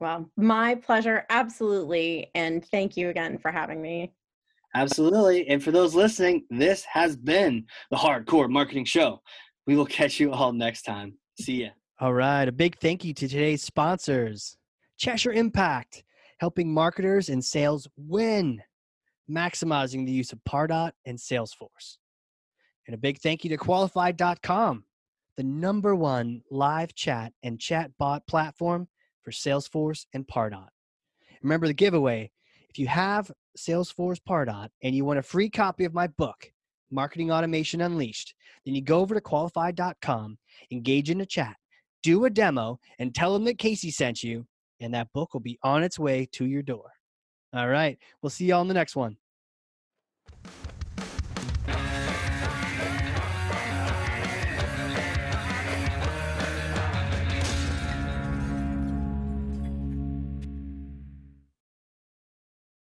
Well, my pleasure, absolutely. And thank you again for having me. Absolutely. And for those listening, this has been the Hard Corps Marketing Show. We will catch you all next time. See ya. All right. A big thank you to today's sponsors Cheshire Impact helping marketers and sales win, maximizing the use of Pardot and Salesforce. And a big thank you to Qualified.com, the number one live chat and chat bot platform for Salesforce and Pardot. Remember the giveaway. If you have Salesforce Pardot and you want a free copy of my book, Marketing Automation Unleashed, then you go over to qualified.com, engage in a chat, do a demo, and tell them that Casey sent you, and that book will be on its way to your door. All right. We'll see you all in the next one.